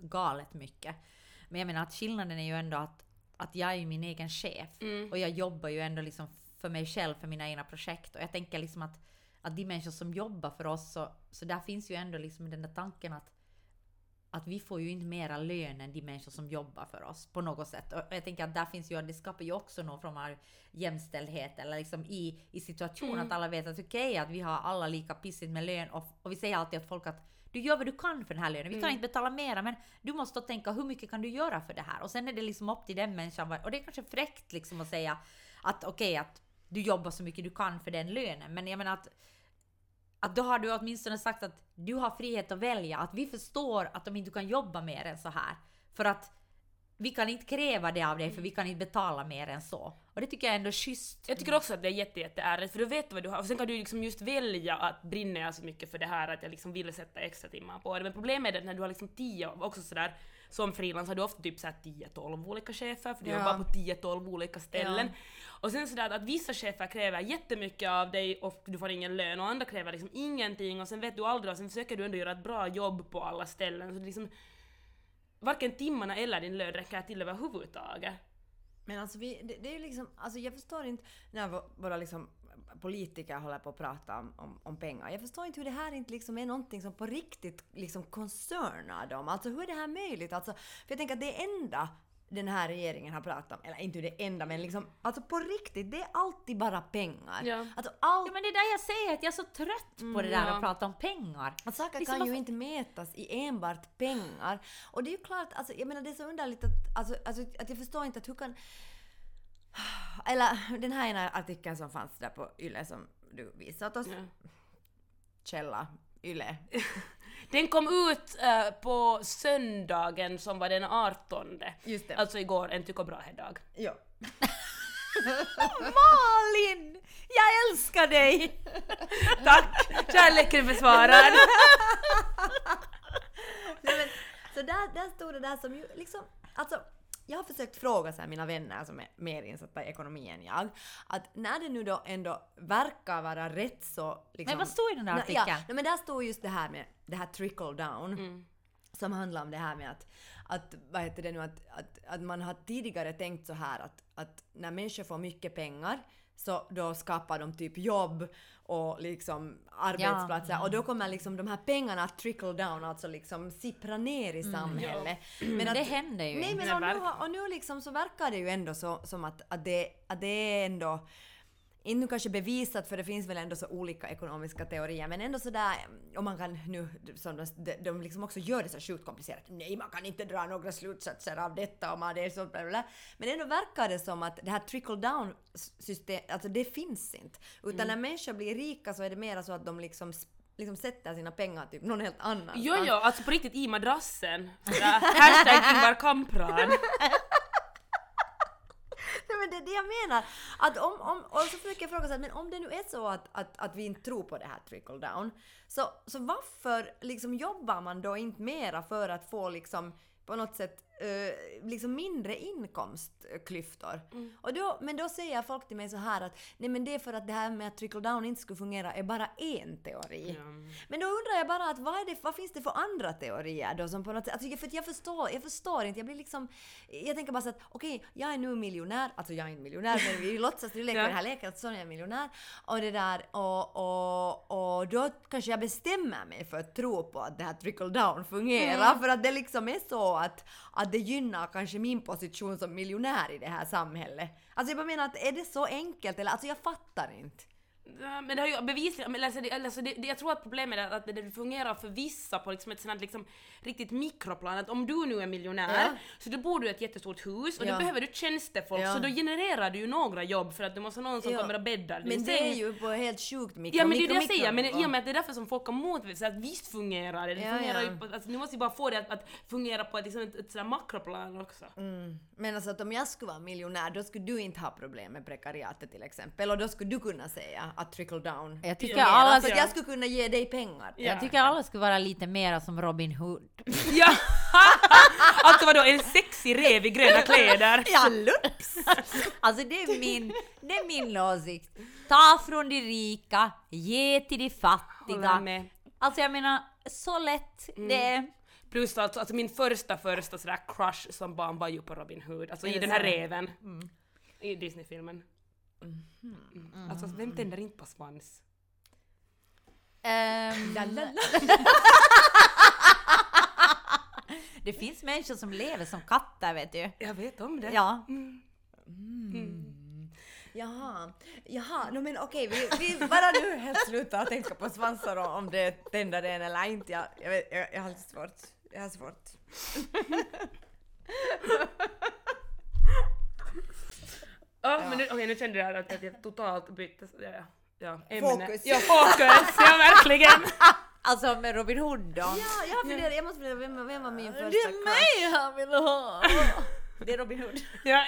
galet mycket. Men jag menar att skillnaden är ju ändå att, att jag är min egen chef Mm. och jag jobbar ju ändå liksom för mig själv, för mina egna projekt. Och jag tänker liksom att, att de människor som jobbar för oss, så, så där finns ju ändå liksom den där tanken att att vi får ju inte mera lön än de människor som jobbar för oss på något sätt. Och jag tänker att där finns ju, det skapar ju också någon form av jämställdhet eller liksom i, i situationen att alla vet att okej att vi har alla lika pissigt med lön och, och vi säger alltid åt folk att du gör vad du kan för den här lönen. Vi kan inte betala mera men du måste då tänka hur mycket kan du göra för det här? Och sen är det liksom upp till den människan. Och det är kanske fräckt liksom att säga att okej att du jobbar så mycket du kan för den lönen. Men jag menar att att då har du åtminstone sagt att du har frihet att välja, att vi förstår att de inte kan jobba mer än så här. För att vi kan inte kräva det av dig för vi kan inte betala mer än så. Och det tycker jag är ändå schysst. Jag tycker också att det är jätte, jätteärligt för då vet du vad du har och sen kan du liksom just välja att brinner jag så mycket för det här att jag liksom vill sätta extra timmar på det. Men problemet är att när du har liksom tio, också sådär som frilans har du ofta typ såhär 10-12 olika chefer för du Ja. jobbar på 10-12 olika ställen. Och sen sådär att vissa chefer kräver jättemycket av dig och du får ingen lön och andra kräver liksom ingenting och sen vet du aldrig och sen försöker du ändå göra ett bra jobb på alla ställen. Så det liksom varken timmarna eller din lön räcker till överhuvudtaget. Men alltså vi, det, det är liksom, alltså jag förstår inte när vå- våra liksom politiker håller på att prata om, om, om pengar. Jag förstår inte hur det här inte liksom är någonting som på riktigt liksom koncernar dem. Alltså hur är det här möjligt? Alltså, för jag tänker att det enda den här regeringen har pratat om, eller inte det enda men liksom, alltså på riktigt, det är alltid bara pengar. Ja. Alltså allt Ja men det är där jag säger att jag är så trött på det där ja. att prata om pengar. Att saker kan ju inte mätas i enbart pengar. Och det är ju klart, alltså, jag menar det är så underligt att, alltså, alltså, att jag förstår inte att hur kan... Eller den här ena artikeln som fanns där på Yle som du visat oss. Ja. Källa, Yle. Den kom ut eh, på söndagen som var den 18. Just det. Alltså igår, en tycker bra dag. Ja. Malin! Jag älskar dig! Tack! Kärleken besvarad. Så där, där stod det där som ju liksom, alltså jag har försökt fråga så mina vänner som är mer insatta i ekonomi än jag, att när det nu då ändå verkar vara rätt så... Liksom, Men vad stod i den där artikeln? Ja, nej, men där stod just det här med det här trickle down. Mm. Som handlar om det här med att, att vad heter det nu, att, att, att man har tidigare tänkt så här att, att när människor får mycket pengar så då skapar de typ jobb och liksom arbetsplatser. Och då kommer liksom de här pengarna att trickle down, alltså liksom sippra ner i samhället. Men det händer ju. Nej men och nu, och nu liksom så verkar det ju ändå så, som att, att, det, att det är ändå inte nu kanske bevisat för det finns väl ändå så olika ekonomiska teorier men ändå sådär om man kan nu som de, de, liksom också gör det så sjukt komplicerat. Nej man kan inte dra några slutsatser av detta och man det är så bla bla. Men ändå verkar det som att det här trickle down system, alltså det finns inte. Utan när människor blir rika så är det mer så att de liksom liksom sätter sina pengar typ någon helt annan. Jo, jo, alltså på riktigt i madrassen. Hashtag Ingvar Kamprad. Nej, men det är det jag menar. Att om, om, och så försöker jag fråga så här, men om det nu är så att, att, att vi inte tror på det här trickle down, så, så varför liksom jobbar man då inte mera för att få liksom på något sätt eh, liksom mindre inkomstklyftor? Och då, men då säger folk till mig så här att nej men det är för att det här med att trickle down inte skulle fungera är bara en teori. Ja. Men då undrar jag bara att vad, är det, vad finns det för andra teorier då som på något sätt, alltså för att jag förstår, jag förstår inte, jag blir liksom, jag tänker bara så att okej, jag är nu miljonär, alltså jag är inte miljonär men vi låtsas, vi leker Ja. den här leken att Sonja är miljonär och det där och, och, och då kanske jag bestämmer mig för att tro på att det här trickle down fungerar för att det liksom är så att, att att det gynnar kanske min position som miljonär i det här samhället. Alltså jag bara menar att är det så enkelt eller alltså jag fattar inte. Men det har ju bevisligen, alltså det, alltså det, det, jag tror att problemet är att det, det fungerar för vissa på liksom ett sånt liksom riktigt mikroplan. Att om du nu är miljonär Ja. så då bor du i ett jättestort hus och Ja. då behöver du tjänstefolk Ja. så då genererar du ju några jobb för att du måste ha någon som Ja. kommer och bäddar din Men det säng. är ju på helt sjukt mikro, Ja men det är det jag säger, men i och med att det är därför som folk har motbevisat att visst fungerar det. Det fungerar ju på, alltså, ni måste ju bara få det att, att fungera på ett, liksom ett, ett sådär makroplan också. Mm. Men alltså att om jag skulle vara miljonär då skulle du inte ha problem med prekariatet till exempel och då skulle du kunna säga att trickle down Jag tycker fungerar, alla för att Ja. jag skulle kunna ge dig pengar. Ja. Jag tycker alla skulle vara lite mer som Robin Hood. Ja! alltså vadå, en sexig rev i gröna kläder? Ja, lups! Alltså det är min, det är min åsikt. Ta från de rika, ge till de fattiga. med. Alltså jag menar, så lätt det är. Plus alltså, alltså min första första sådär crush som barn var ju på Robin Hood, alltså i den här reven. I Disney-filmen. Mm. Alltså vem tänder inte på svans? La. det finns människor som lever som katter vet du. Jag vet om det. Ja. Jaha, jaha, no, men okej, vi, vi bara nu helt sluta att tänka på svansar och om det tänder en eller inte. Jag, jag, vet, jag, jag har lite svårt. Jag har svårt. Ja, men nu, okej, nu kände jag att, jag totalt bytte ja, ja, ja, ämne. Fokus. Ja, fokus! Ja, verkligen! Alltså med Robin Hood då. Ja, jag har funderat, jag måste fundera, vem, vem var min första det är crush? mig han vill ha! Det är Robin Hood. Ja,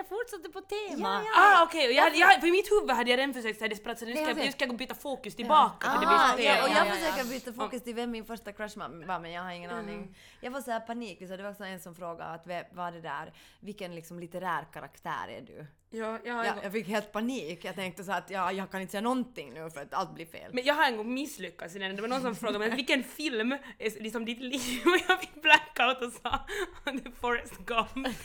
Jag fortsätter på tema. ah, okej, jag, hade- jag, för i mitt huvud hade jag redan försökt säga desperat så nu ska, jag, nu ska jag byta fokus tillbaka för det blir så ja, och jag ja, ja. försöker byta fokus till vem min första crush var men jag har ingen aning. Jag får så här panik, så det var också en som frågade att vad det där, vilken liksom litterär karaktär är du? Ja, jag, har en Ja, gång- jag fick helt panik, jag tänkte så att ja, jag kan inte säga någonting nu för att allt blir fel. men jag har en gång misslyckats i den. Det var någon som frågade mig vilken film är liksom ditt liv? Och jag fick blackout och sa The Forrest Gump.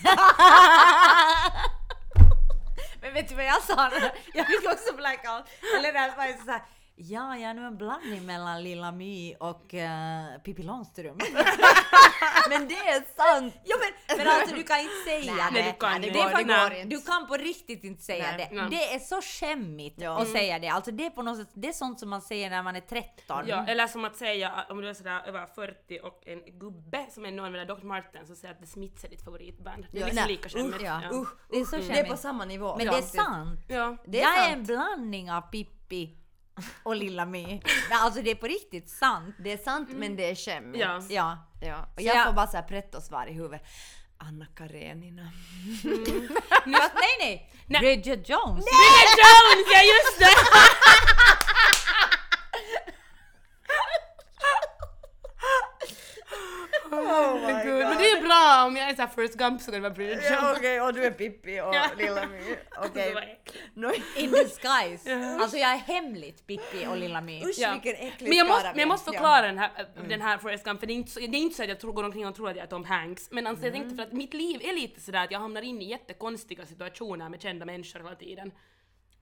Men vet du vad jag sa? Jag fick också blackout. Eller det var så här. Ja, jag är nu en blandning mellan Lilla My och uh, Pippi Långstrump. Men det är sant! Jo men, men alltså du kan inte säga Nej, det. nej, du kan det, är faktiskt- Det går inte. Du kan på riktigt inte säga Nej. det. Nej. Det är så skämmigt Ja. att säga det. Alltså det är på något sätt, det är sånt som man säger när man är 13. Ja, eller som att säga om du är sådär över 40 och en gubbe som är någon med Dr. Martin så säger att The Smiths är ditt favoritband. Det är Ja, liksom lika skämmigt. usch, Ja. Usch, Det är så usch, det är skämmigt. på samma nivå. Men det är sant. Ja. Det är jag är sant. en blandning av Pippi och Lilla. Men alltså det är på riktigt sant. Det är sant men det är skämmigt. Ja. Ja. Ja. Och jag, jag- får bara såhär pretto-svar i huvudet. Anna Karenina. Fast nej nej! Nej. Bridget Jones! Bridget Jones, ja just det! Forrest Gump så kan det vara Bridget Ja, Jones. Okej, och du är Pippi och Ja. Lilla My. Okej. Det. No, In disguise. Alltså jag är hemligt Pippi och Lilla My. usch Ja. vilken äcklig Men jag måste, skara men jag måste är. förklara den här, den här Forrest Gump, för det är inte så, det är inte så att jag tror, går omkring och tror att jag är Tom Hanks, men alltså jag tänkte för att mitt liv är lite sådär att jag hamnar in i jättekonstiga situationer med kända människor hela tiden.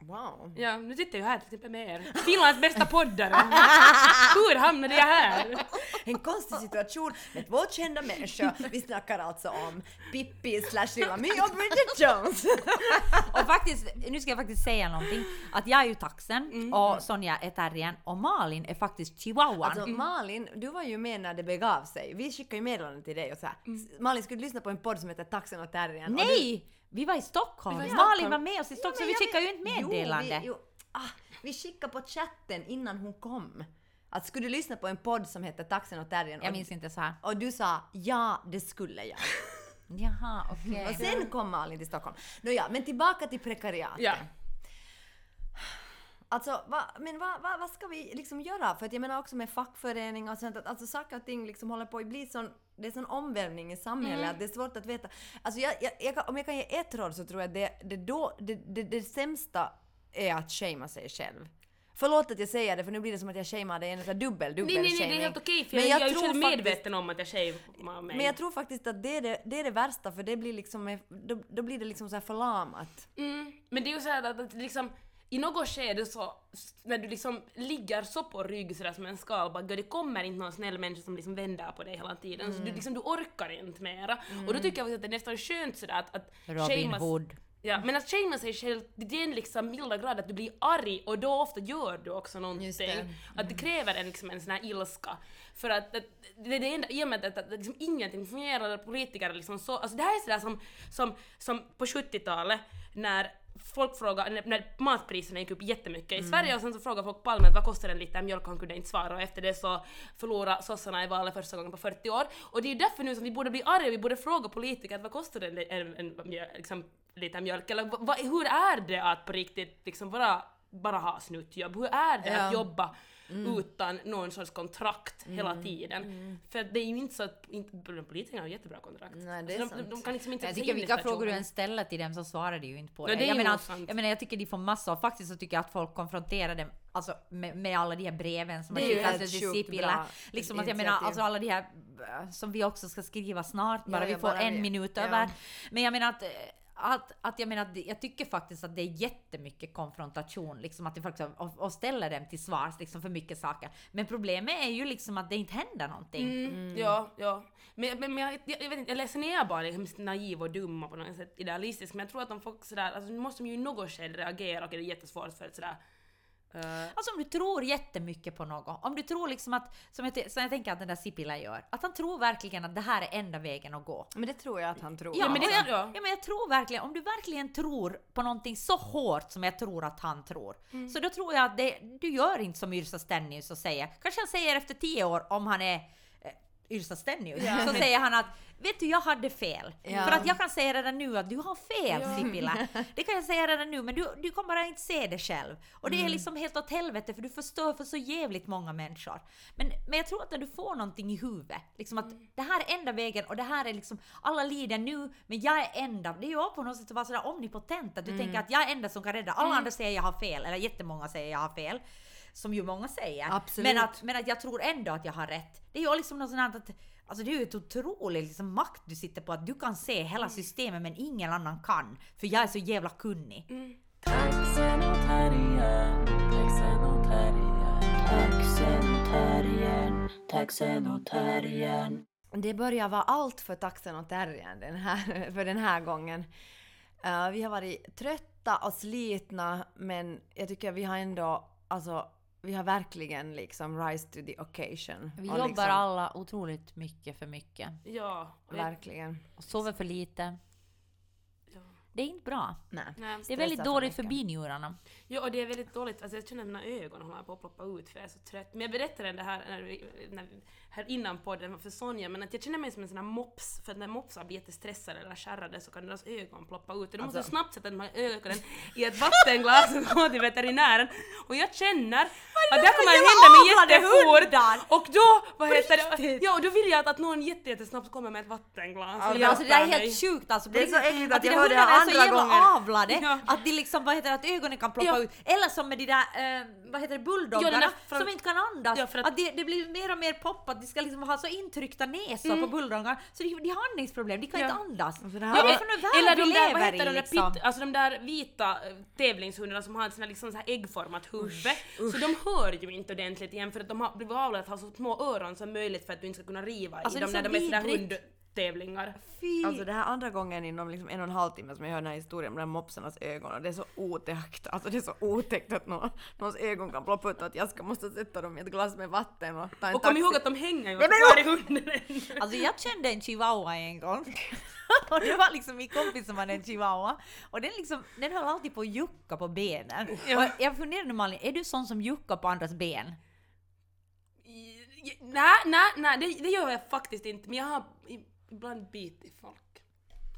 Wow. Ja, nu sitter jag ju här till exempel med er. Finlands bästa poddare! Hur hamnade jag här? En konstig situation med två kända människor. Vi snackar alltså om Pippi slash Lilla My och Bridget Jones. Och faktiskt, nu ska jag faktiskt säga någonting. Att jag är ju taxen och Sonja är terriern och Malin är faktiskt chihuahuan. Alltså Malin, du var ju med när det begav sig. Vi skickade ju meddelanden till dig och så här. Malin, skulle du lyssna på en podd som heter Taxen och terriern? Och du- Nej! Vi var i Stockholm. Vi var i Malin Stockholm. var med oss i Stockholm så men vi skickade ju ett meddelande. Jo, vi, jo, ah, vi skickade på chatten innan hon kom. Att skulle du lyssna på en podd som heter Taxen och terriern? Jag minns inte så här. och du sa ja, det skulle jag. Jaha, okej. Och sen kom Malin till Stockholm. Nåja, men tillbaka till prekariatet. Ja. Alltså, va, men vad va, vad ska vi liksom göra? För att jag menar också med fackföreningar och sånt, att alltså saker och ting liksom håller på att bli sån, det är sån omvälvning i samhället Mm. att det är svårt att veta. Alltså jag, jag, jag, om jag kan ge ett råd så tror jag att det, det, då, det, det, det sämsta är att shamea sig själv. Förlåt att jag säger det för nu blir det som att jag shamear dig, en här dubbel, dubbel Nej, nej, nej, det är helt okej för Men jag, jag, är ju tror själv faktiskt- medveten om att jag shamear mig. Men jag tror faktiskt att det är det, det är det värsta för det blir liksom, då, då blir det liksom så här förlamat. Mm, men det är ju såhär att, att liksom i något skede så, när du liksom ligger så på rygg sådär som en skalbagge och det kommer inte någon snäll människa som liksom vänder på dig hela tiden så du liksom du orkar inte mera. Och då tycker jag faktiskt att det är nästan skönt sådär att, att Robin shameas- Hood. Ja, men att shamea sig själv, det är en liksom milda grad att du blir arg och då ofta gör du också någonting. Det. Att det kräver en, liksom, en sån här ilska. För att, att det är det enda, i och med att, att, att liksom ingenting fungerar, politiker liksom så, alltså det här är sådär som, som, som på 70-talet när folk frågade, när, matpriserna gick upp jättemycket i Sverige och sen så frågade folk Palme vad kostar en liter mjölk och han kunde inte svara och efter det så förlorade sossarna i valet första gången på 40 år. Och det är ju därför nu som vi borde bli arga, vi borde fråga politiker vad kostar en, en, en, liksom, liter mjölk eller vad- hur är det att på riktigt liksom bara, bara ha snuttjobb? Hur är det Ja. att jobba utan någon sorts kontrakt hela tiden? För det är ju inte så att politikerna har jättebra kontrakt. Nej, det är Så de, sant. de kan liksom inte Jag tycker vilka frågor du än ställer till dem så svarar de ju inte på Nej, det. det är jag, menar, att, jag menar jag tycker de får massa och faktiskt så tycker jag att folk konfronterar dem alltså, med, med alla de här breven som Det har skickats till Sipilä. Liksom att jag menar alltså alla de här äh, som vi också ska skriva snart, bara Ja, vi får bara en vi- minut ja. över. Men jag menar att eh, att, att jag menar jag tycker faktiskt att det är jättemycket konfrontation, liksom att det faktiskt, och, och ställer dem till svars liksom för mycket saker. Men problemet är ju liksom att det inte händer någonting. Mm, Ja, ja. Men, men, men jag, jag, jag vet inte, eller sen är jag bara liksom naiv och dum och på något sätt idealistisk, men jag tror att de folk sådär, alltså nu måste de ju i något skede reagera och det är jättesvårt för att sådär... eh, Alltså om du tror jättemycket på något, om du tror liksom att, som jag, som jag tänker att den där Sipilä gör, att han tror verkligen att det här är enda vägen att gå. Men det tror jag att han tror. Ja, men det och jag, tror jag. ja, men jag tror verkligen, om du verkligen tror på någonting så hårt som jag tror att han tror, Mm. så då tror jag att det, du gör inte som Yrsa Stennius och säger, kanske han säger efter tio år om han är Yrsa Stennius, så säger han att vet du jag hade fel. Ja. För att jag kan säga redan nu att du har fel Ja. Sipilä. Det kan jag säga redan nu men du, du kommer bara inte se det själv. Och Mm. det är liksom helt åt helvete för du förstör för så jävligt många människor. Men, men jag tror att när du får någonting i huvudet, liksom att Mm. det här är enda vägen och det här är liksom, alla lider nu men jag är enda. Det är ju på något sätt att vara sådär omnipotent att du Mm. tänker att jag är enda som kan rädda. Alla andra säger jag har fel, eller jättemånga säger jag har fel. Som ju många säger. Absolut. Men att, men att jag tror ändå att jag har rätt. Det är ju liksom något sånt här att Alltså det är ju ett otroligt liksom, makt du sitter på att du kan se Mm. hela systemet men ingen annan kan. För jag är så jävla kunnig. mm. Det börjar vara allt för taxen och terriern den här, för den här gången. Eh, vi har varit trötta och slitna men jag tycker vi har ändå, alltså vi har verkligen liksom rise to the occasion. Vi Och jobbar liksom, alla otroligt mycket för mycket. Ja. Verkligen. Och sover för lite. ja. Det är inte bra. Nej. Nej. Det är väldigt dåligt för binjurarna. Ja, och det är väldigt dåligt. Alltså jag känner att mina ögon håller på att ploppa ut för jag är så trött. Men jag berättade det här, när när vi, här innan podden för Sonja, men att jag känner mig som en sån här mops, för att när mopsar blir jättestressade eller skärrade så kan deras ögon ploppa ut. Och du måste Alltså- snabbt sätta de här ögonen i ett vattenglas och gå till veterinären. och jag känner att det här kommer att hända mig jättefort och då, vad heter det, ja och då vill jag att, att någon jätte, jättesnabbt kommer med ett vattenglas och Ja, alltså det där är helt sjukt alltså. Det är så äckligt att de jag hörde det här hundarna är så andra jävla gången. avlade Ja. att de liksom, vad heter det, att ögonen kan ploppa Ja. ut. Eller som med de där, eh, vad heter det, bulldoggarna Ja, som inte kan andas. Ja, för att- att det, det blir mer och mer pop att de ska liksom ha så intryckta näsor på bulldoggarna så de, de har andningsproblem, de kan Ja. inte andas. Alltså det Vad här är det för värld Eller de där, vad lever heter i de där, liksom? pitt, alltså de där vita eh, tävlingshundarna som har här, liksom så här äggformat huvud. Så de hör ju inte ordentligt igen för att de har blivit avlade att ha så små öron som möjligt för att du inte ska kunna riva Alltså, i dem är när så de är sådär vidrigt. Hundtävlingar. Fy. Alltså det här andra gången inom liksom en och en halv timme som jag hör den här historien med de där mopsarnas ögon och det är så otäckt. Alltså det är så otäckt att någon, någons ögon kan ploppa ut och att jag ska måste sätta dem i ett glas med vatten och ta en Och kom taxi. ihåg att de hänger ju kvar i hunden. Alltså jag kände en chihuahua en gång. och det var liksom min kompis som hade en chihuahua. Och den, liksom, den höll alltid på att jucka på benen. Ja. Och jag funderar nu Malin, är du sån som juckar på andras ben? Nej, nej, nej det, det gör jag faktiskt inte men jag har ibland bitit folk.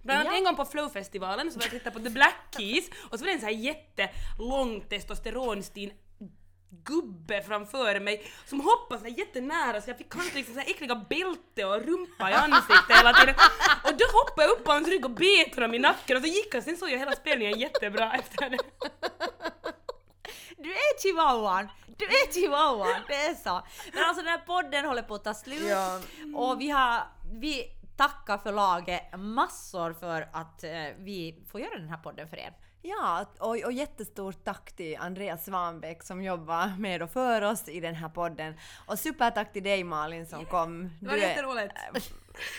Bland annat Ja. en gång på Flowfestivalen så var jag och tittade på The Black Keys och så var det en sån här jättelång testosteronstin gubbe framför mig som hoppade så här jättenära så jag fick kanske liksom så här äckliga bälte och rumpa i ansiktet hela tiden. Och då hoppade jag upp på hans rygg och bet honom i nacken och så gick han, sen såg jag hela spelningen jättebra efter det. Du är chihuahuan! Du är chihuahuan, det är så. Men alltså den här podden håller på att ta slut Ja. och vi har, vi tackar förlaget massor för att eh, vi får göra den här podden för er. Ja, och, och jättestort tack till Andreas Svanbäck som jobbar med och för oss i den här podden. Och supertack till dig Malin som kom. Det var jätteroligt.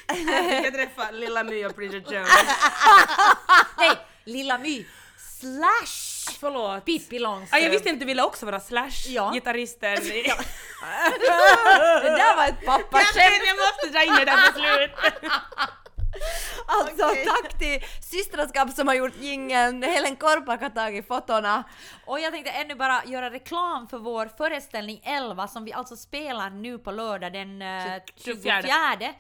Fick jag träffa Lilla My och Bridget Jones. Nej, Lilla My slash Förlåt. Pippi Ah, Långstrump. jag visste inte du ville också vara Slash, Ja. Det där var ett pappaskämt! jag måste dra in det där på slut. Alltså tack till systraskap som har gjort jingeln, Helen Korpak har tagit fotona. Och jag tänkte ännu bara göra reklam för vår föreställning 11 som vi alltså spelar nu på lördag den eh, 24 24.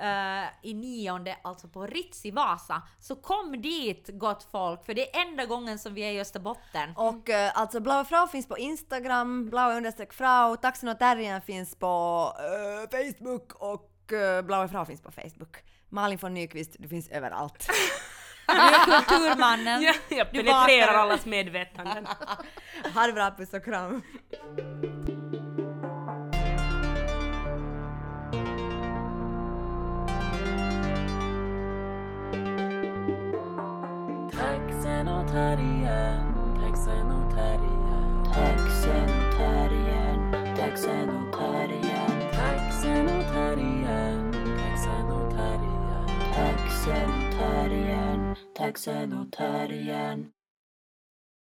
Eh, i nionde, alltså på Ritz i Vasa. Så kom dit gott folk, för det är enda gången som vi är i Österbotten. Och eh, alltså Blaue Frau finns på Instagram, blaue understreck frau, Taxen och terriern finns på eh, Facebook och uh, Blaue Frau finns på Facebook. Malin von Nyqvist, du finns överallt. Du är kulturmannen. Jag, jag Du penetrerar allas medvetanden. ha det bra, puss och kram. Taxen och terriern, taxen och terriern Taxen och terriern, taxen och terriern Taxen och terriern, taxen och terriern Taxen och terriern, taxen och terriern